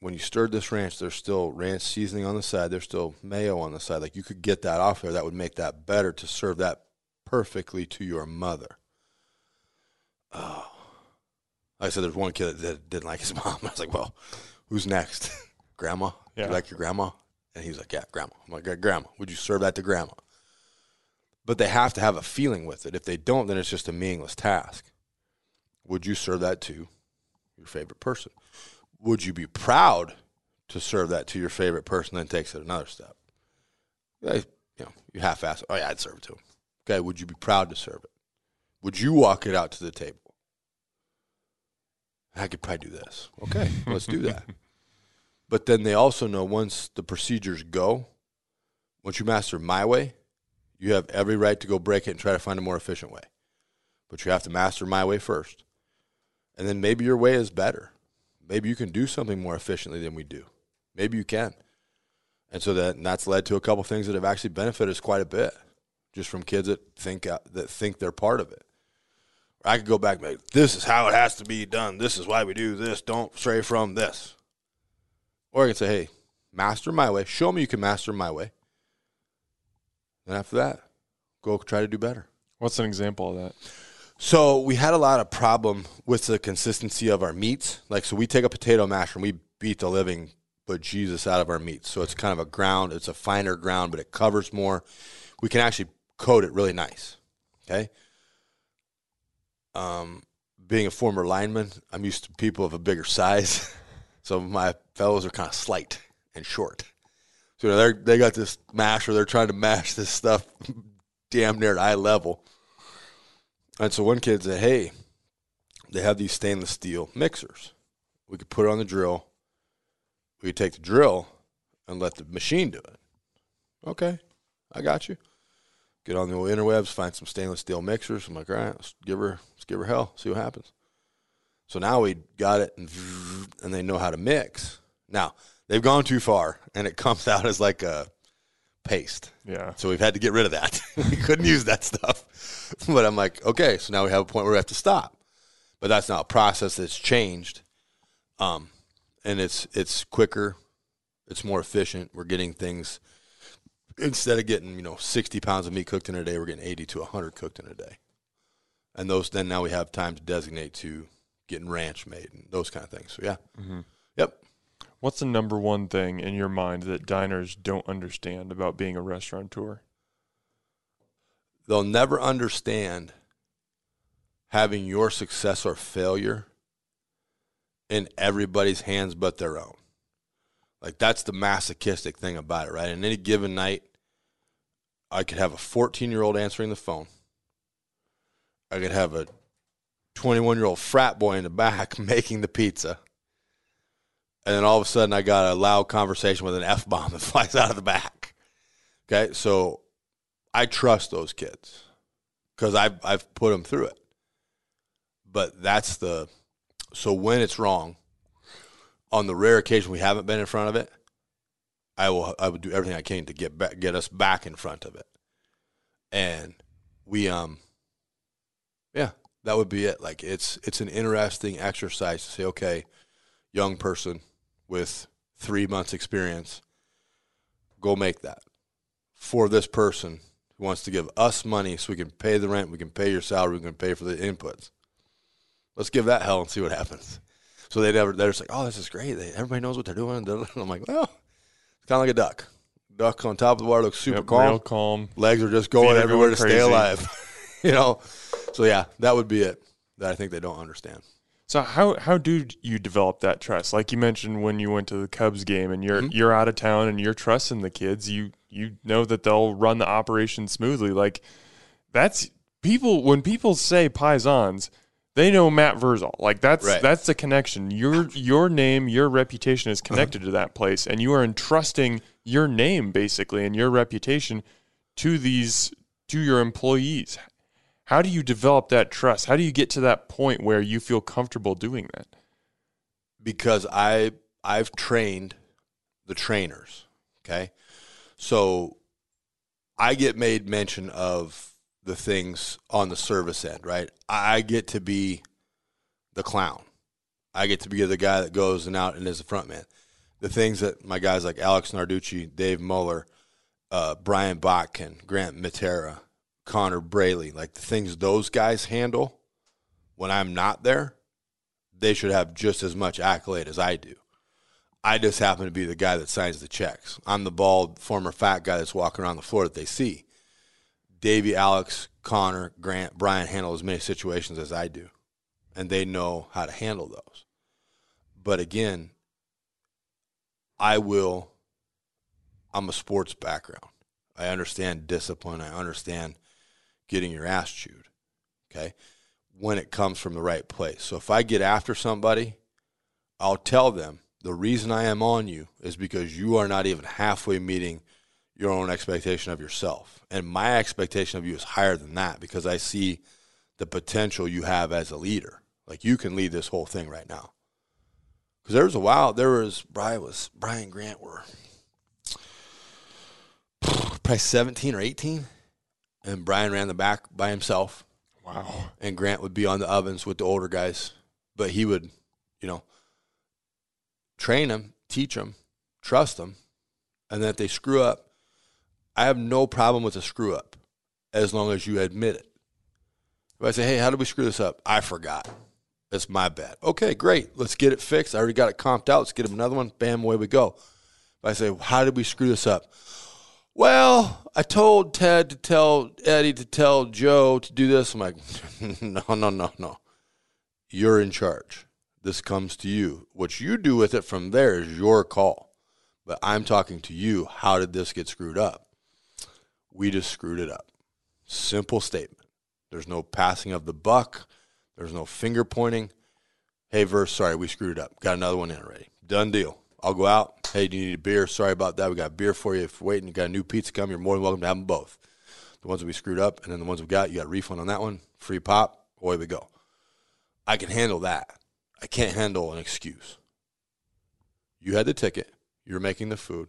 when you stirred this ranch, there's still ranch seasoning on the side. There's still mayo on the side. Like you could get that off there. That would make that better to serve that perfectly to your mother. Oh. Like I said, there's one kid that didn't like his mom. I was like, well, who's next? grandma? Yeah. Do You like your grandma? And he's like, yeah, grandma. I'm like, yeah, grandma. Would you serve that to grandma? But they have to have a feeling with it. If they don't, then it's just a meaningless task. Would you serve that to your favorite person? Would you be proud to serve that to your favorite person? Then takes it another step. Yeah, You know, you half-ass. Oh yeah, I'd serve it to him. Okay, would you be proud to serve it? Would you walk it out to the table? I could probably do this. Okay, let's do that. But then they also know once the procedures go, once you master my way, you have every right to go break it and try to find a more efficient way. But you have to master my way first. And then maybe your way is better. Maybe you can do something more efficiently than we do. Maybe you can. And so that and that's led to a couple things that have actually benefited us quite a bit, just from kids that think uh, that think they're part of it. I could go back and like, this is how it has to be done. This is why we do this. Don't stray from this. Or I can say, hey, master my way. Show me you can master my way. Then after that, go try to do better. what's an example of that So we had a lot of problem with the consistency of our meats. Like, so we take a potato masher and we beat the living but Jesus out of our meats. So it's kind of a ground. It's a finer ground, but it covers more. We can actually coat it really nice. Okay. Um, being a former lineman, I'm used to people of a bigger size. so my fellows are kind of slight and short. So they they got this masher. They're trying to mash this stuff damn near at eye level. And so one kid said, "Hey, they have these stainless steel mixers. We could put it on the drill. We could take the drill and let the machine do it." Okay, I got you. Get on the old interwebs, find some stainless steel mixers. I'm like, all right, let's give her, let's give her hell, see what happens. So now we got it, and, and they know how to mix. Now they've gone too far, and it comes out as like a paste. yeah So we've had to get rid of that. we couldn't use that stuff. But I'm like, okay, so now we have a point where we have to stop. But that's not a process that's changed. Um, and it's it's quicker, it's more efficient. We're getting things instead of getting, you know, 60 pounds of meat cooked in a day, we're getting 80 to 100 cooked in a day. And those then now we have time to designate to getting ranch made and those kind of things. So yeah. Yep. What's the number one thing in your mind that diners don't understand about being a restaurateur they'll never understand having your success or failure in everybody's hands but their own. Like that's the masochistic thing about it, right? In any given night, I could have a 14 year old answering the phone. I could have a 21 year old frat boy in the back making the pizza. And then all of a sudden I got a loud conversation with an f bomb that flies out of the back. Okay, so I trust those kids because I've I've put them through it. But that's the so when it's wrong, on the rare occasion we haven't been in front of it, I will I would do everything I can to get back, get us back in front of it, and we um yeah that would be it. Like it's it's an interesting exercise to say okay, young person with three months experience, go make that for this person who wants to give us money so we can pay the rent, we can pay your salary, we can pay for the inputs. Let's give that hell and see what happens. So they never, they're just like, oh, this is great. They, everybody knows what they're doing. I'm like, well, it's kind of like a duck. Duck on top of the water looks super Yep, calm. calm. Legs are just going Feet everywhere going to stay alive. you know? So yeah, that would be it that I think they don't understand. So how how do you develop that trust? Like you mentioned when you went to the Cubs game and you're Mm-hmm. you're out of town and you're trusting the kids, you you know that they'll run the operation smoothly. Like that's people when people say Paisans, they know Matt Verzal. Like that's Right. that's the connection. Your your name, your reputation is connected to that place and you are entrusting your name basically and your reputation to these to your employees. How do you develop that trust? How do you get to that point where you feel comfortable doing that? because I I've trained the trainers. Okay, so I get made mention of the things on the service end, right? I get to be the clown. I get to be the guy that goes and out and is the front man. The things that my guys like Alex Narducci, Dave Muller, uh, Brian Botkin, Grant Matera, Connor Braley, like the things those guys handle when I'm not there, they should have just as much accolade as I do. I just happen to be the guy that signs the checks. I'm the bald former fat guy that's walking around the floor that they see. Davey, Alex, Connor, Grant, Brian handle as many situations as I do, and they know how to handle those. But again, I will. I'm a sports background. I understand discipline. I understand getting your ass chewed. Okay when it comes from the right place. So if I get after somebody, I'll tell them the reason I am on you is because you are not even halfway meeting your own expectation of yourself. And my expectation of you is higher than that because I see the potential you have as a leader. Like you can lead this whole thing right now. Because there was a while, there was Brian was Brian Grant were probably 17 or 18. And Brian ran the back by himself Wow. and Grant would be on the ovens with the older guys, but he would, you know, train them, teach them, trust them, and then if they screw up, I have no problem with a screw up, as long as you admit it. If I say, "Hey, how did we screw this up?" I forgot. It's my bad. Okay, great. Let's get it fixed. I already got it comped out. Let's get him another one. Bam, away we go. If I say, "How did we screw this up?" Well, I told Ted to tell Eddie to tell Joe to do this. I'm like, no, no, no, no. You're in charge. This comes to you. What you do with it from there is your call. But I'm talking to you. How did this get screwed up? We just screwed it up. Simple statement. There's no passing of the buck. There's no finger pointing. Hey, verse, sorry, we screwed it up. Got another one in already. Done deal. I'll go out. Hey, do you need a beer? Sorry about that. We got beer for you. If you're waiting, you got a new pizza coming, you're more than welcome to have them both. The ones that we screwed up, and then the ones we got, you got a refund on that one. Free pop. Away we go. I can handle that. I can't handle an excuse. You had the ticket. You're making the food.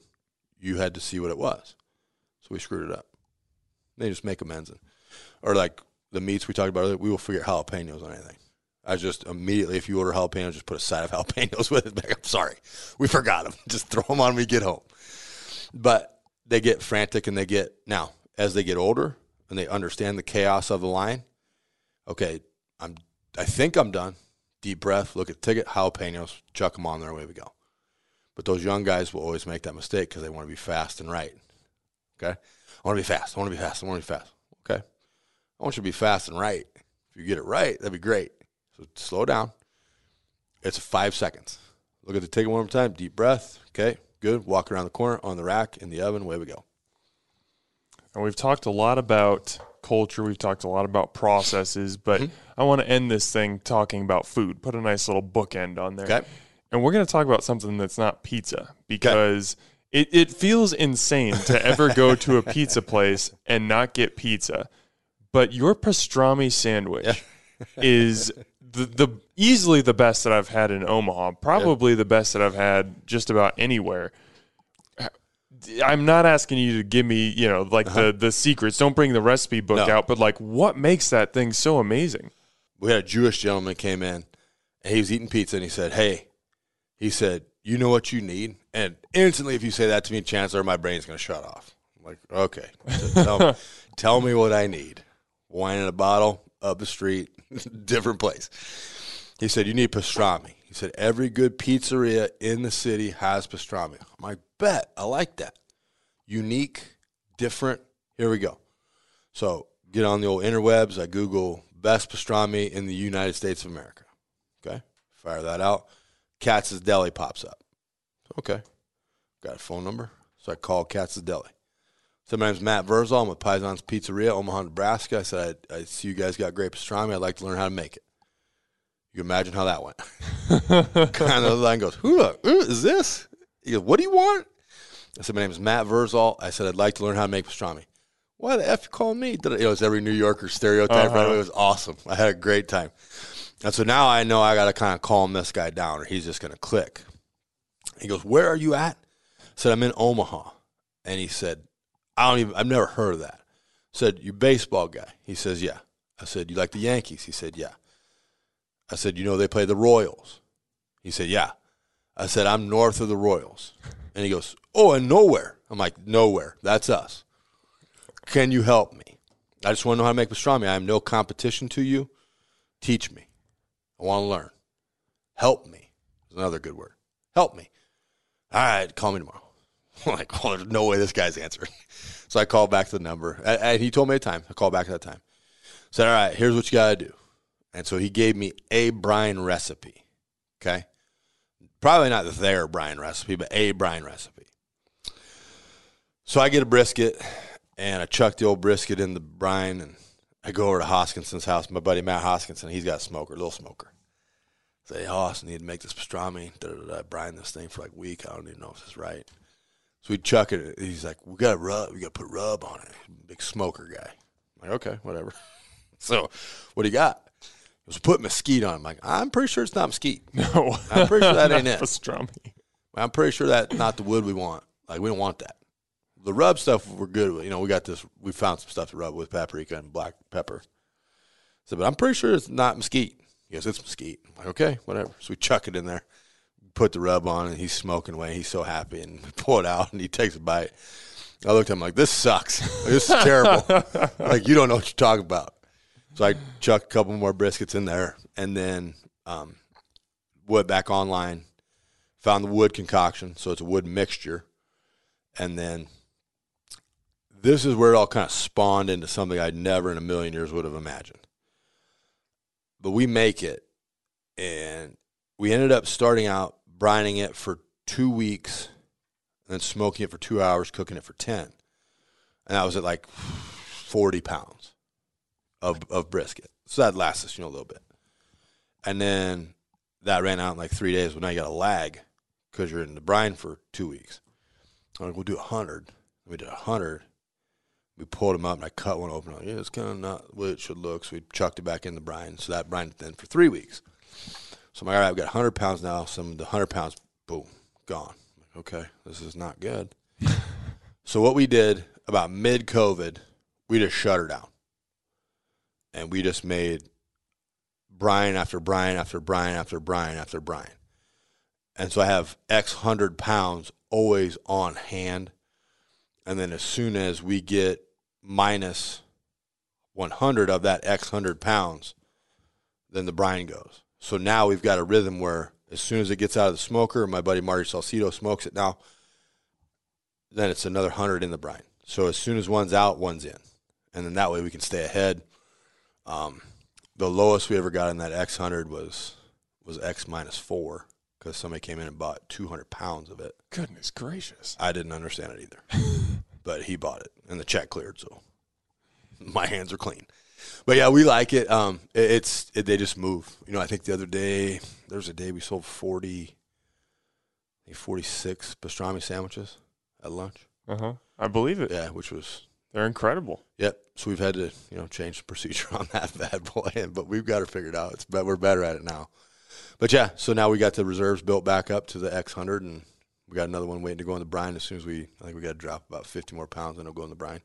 You had to see what it was. So we screwed it up. They just make amends. Or like the meats we talked about earlier, we will figure jalapenos on anything. I just immediately, if you order jalapenos, just put a side of jalapenos with it. I'm sorry, we forgot them. Just throw them on when we get home. But they get frantic and they get now as they get older and they understand the chaos of the line. Okay, I'm. I think I'm done. Deep breath. Look at ticket. Jalapenos. Chuck them on there. Away we go. But those young guys will always make that mistake because they want to be fast and right. Okay, I want to be fast. I want to be fast. I want to be fast. Okay, I want you to be fast and right. If you get it right, that'd be great. So slow down. It's five seconds. Look at the ticket one more time. Deep breath. Okay, good. Walk around the corner on the rack in the oven. Away we go. And we've talked a lot about culture. We've talked a lot about processes, but mm-hmm. I want to end this thing talking about food. Put a nice little bookend on there. Okay. and we're going to talk about something that's not pizza because it, it feels insane to ever go to a pizza place and not get pizza. But your pastrami sandwich is the, the easily the best that I've had in Omaha, probably the best that I've had just about anywhere. I'm not asking you to give me, you know, like the uh-huh. the secrets. Don't bring the recipe book No. out, but like what makes that thing so amazing? we had a Jewish gentleman came in and he was eating pizza and he said, Hey, he said, You know what you need? And instantly, if you say that to me, Chancellor, my brain's going to shut off. I'm like, Okay, tell, tell me what I need. Wine in a bottle, up the street, different place. He said, You need pastrami. He said, Every good pizzeria in the city has pastrami. I'm like, Bet, I like that. Unique, different. Here we go. So get on the old interwebs. I Google best pastrami in the United States of America. Okay, fire that out. Katz's Deli pops up. Okay, got a phone number. So I call Katz's Deli. So my name's Matt Verzal. I'm with Paisan's Pizzeria, Omaha, Nebraska. I said, I, I see you guys got great pastrami. I'd like to learn how to make it. You can imagine how that went. kind of the line goes, who the, who is this? He goes, what do you want? I said, my name is Matt Verzal. I said, I'd like to learn how to make pastrami. Why the F you calling me? It was every New Yorker stereotype. Right? Uh-huh. It was awesome. I had a great time. And so now I know I got to kind of calm this guy down or he's just going to click. He goes, where are you at? I said, I'm in Omaha. And he said, I don't even, I've never heard of that. Said, you baseball guy? He says, yeah. I said, you like the Yankees? He said, yeah. I said, you know they play the Royals? He said, yeah. I said, I'm north of the Royals. And he goes, oh, and nowhere. I'm like, nowhere. That's us. Can you help me? I just want to know how to make pastrami. I am no competition to you. Teach me. I want to learn. Help me. Is another good word. Help me. All right, call me tomorrow. I'm like, oh, there's no way this guy's answering. So I called back to the number, and, he told me a time. I called back at that time. Said, all right, here's what you got to do. And so he gave me a brine recipe. Okay. Probably not the their brine recipe, but a brine recipe. So I get a brisket and I chuck the old brisket in the brine and I go over to Hoskinson's house. My buddy Matt Hoskinson, he's got a smoker, little smoker. Say, hey, Hoss, I need to make this pastrami. Da, da, da, brine this thing for like a week. I don't even know if this is right. So we chuck it. He's like, we got rub. We got to put rub on it. Big smoker guy. I'm like, okay, whatever. so what do you got? He was put mesquite on. I'm like, I'm pretty sure it's not mesquite. No, I'm pretty sure that ain't it. pastrami. I'm pretty sure that's not the wood we want. Like we don't want that. The rub stuff we're good with. You know, we got this. We found some stuff to rub with paprika and black pepper. So, but I'm pretty sure it's not mesquite. He goes, it's mesquite. I'm like, okay, whatever. So we chuck it in there, put the rub on, and he's smoking away. He's so happy, and pull it out, and he takes a bite. I looked at him like, this sucks. This is terrible. like you don't know what you're talking about. So I chuck a couple more briskets in there, and then um, went back online found the wood concoction, so it's a wood mixture, and then this is where it all kind of spawned into something I never in a million years would have imagined. But we make it, and we ended up starting out brining it for two weeks, and then smoking it for two hours, cooking it for ten, and I was at like forty pounds of of brisket. So that lasts us, you know, a little bit, and then that ran out in like three days. Well, now you got a lag because you're in the brine for two weeks. I'm like, we'll do a hundred. We did a hundred. We pulled them up and I cut one open. Like, yeah, it's kind of not what it should look. So we chucked it back in the brine. So that brine then for three weeks. So I'm like, all right, I've got 100 pounds now. Some of the 100 pounds, boom, gone. Like, okay, this is not good. so what we did about mid COVID, we just shut her down. And we just made brine after brine after brine after brine after brine, And so I have X hundred pounds always on hand. And then as soon as we get minus 100 of that X hundred pounds, then the brine goes. So now we've got a rhythm where as soon as it gets out of the smoker, my buddy Marty Salcido smokes it now, then it's another 100 in the brine. So as soon as one's out, one's in. And then that way we can stay ahead. Um, the lowest we ever got in that X hundred was was X minus four because somebody came in and bought two hundred pounds of it. Goodness gracious. I didn't understand it either, but he bought it and the check cleared, so my hands are clean. But yeah, we like it. Um, it, it's it, they just move. You know, I think the other day there was a day we sold forty. 46 pastrami sandwiches at lunch. Uh huh. I believe it. Yeah, which was They're incredible. Yep. So we've had to, you know, change the procedure on that bad boy, but we've got it figured out. It's but we're better at it now. But yeah, so now we got the reserves built back up to the X hundred, and we got another one waiting to go in the brine as soon as we. I think we got to drop about fifty more pounds, and it'll go in the brine.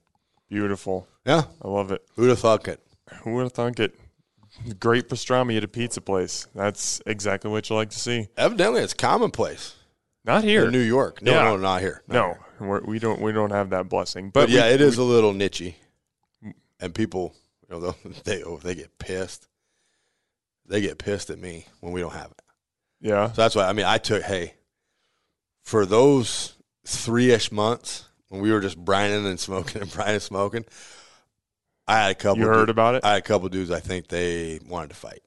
Beautiful. Yeah. I love it. Who'd have thought it? Who would have thunk it? Great pastrami at a pizza place. That's exactly what you like to see. Evidently, it's commonplace Not here. in New York. No, Yeah. no, not here. Not no, here. we're, we don't. We don't have that blessing. But, But, yeah, we- it is a little nichey, and people, you know, they oh, they get pissed. They get pissed at me when we don't have it. Yeah. So that's why I mean I took hey for those three ish months when we were just brining and smoking and brining and smoking. I had a couple. You heard du- about it? I had a couple dudes. I think they wanted to fight.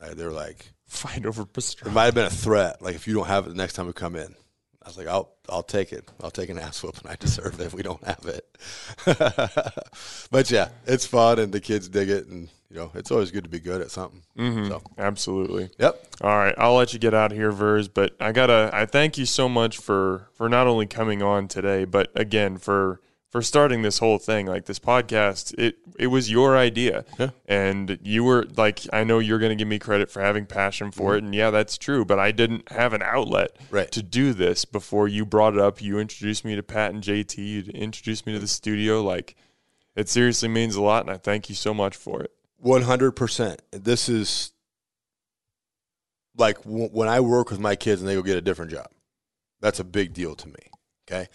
Like, they were like, Fight over it might have been a threat. Like if you don't have it the next time we come in, I was like, I'll I'll take it. I'll take an ass whooping. I deserve it if we don't have it. but yeah, it's fun and the kids dig it, and you know it's always good to be good at something. Mhm. So Absolutely. yep, All right, I'll let you get out of here, Vers. But I gotta, I thank you so much for for not only coming on today, but again for for starting this whole thing. Like this podcast, it it was your idea, Yeah. and you were like, I know you're gonna give me credit for having passion for it, and yeah, that's true. But I didn't have an outlet Right. to do this before you brought it up. You introduced me to Pat and JT. You introduced me to the studio. Like, it seriously means a lot, and I thank you so much for it. One hundred percent. This is like w- when I work with my kids and they go get a different job. That's a big deal to me. Okay,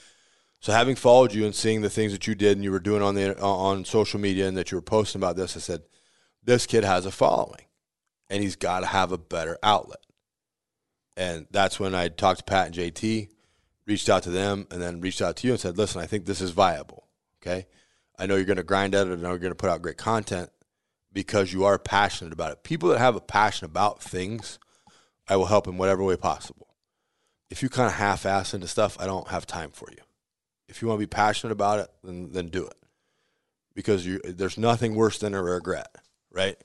so having followed you and seeing the things that you did and you were doing on the on social media and that you were posting about this, I said, this kid has a following, and he's got to have a better outlet. And that's when I talked to Pat and JT, reached out to them, and then reached out to you and said, listen, I think this is viable. Okay, I know you're going to grind at it. and I know you're going to put out great content because you are passionate about it. People that have a passion about things, I will help in whatever way possible. If you kind of half-ass into stuff, I don't have time for you. If you want to be passionate about it, then then do it, because you, there's nothing worse than a regret, right?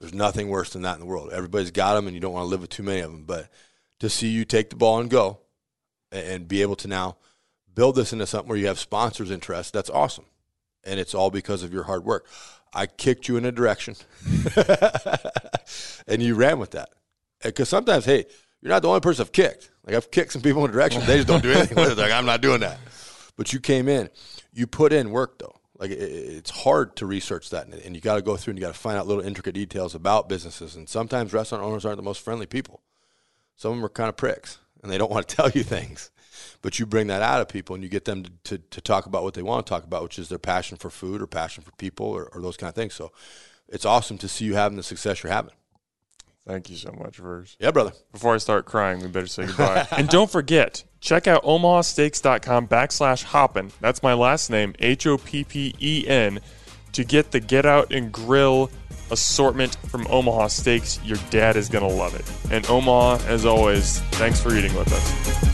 There's nothing worse than that in the world. Everybody's got them, and you don't want to live with too many of them. But to see you take the ball and go, and, and be able to now build this into something where you have sponsors' interest, that's awesome, and it's all because of your hard work. I kicked you in a direction, and you ran with that. Because sometimes, hey, you're not the only person I've kicked. Like I've kicked some people in a direction, they just don't do anything with it. Like I'm not doing that. But you came in, you put in work though. Like it, it's hard to research that, and- and you got to go through and you got to find out little intricate details about businesses. And sometimes restaurant owners aren't the most friendly people. Some of them are kind of pricks, and they don't want to tell you things. But you bring that out of people, and you get them to, to, to talk about what they want to talk about, which is their passion for food or passion for people or, or those kind of things. So it's awesome to see you having the success you're having. Thank you so much, Vers. Yeah, brother. Before I start crying, we better say goodbye. and don't forget, check out omahasteaks.com backslash hoppen. That's my last name, H O P P E N, to get the get out and grill assortment from Omaha Steaks. Your dad is going to love it. And Omaha, as always, thanks for eating with us.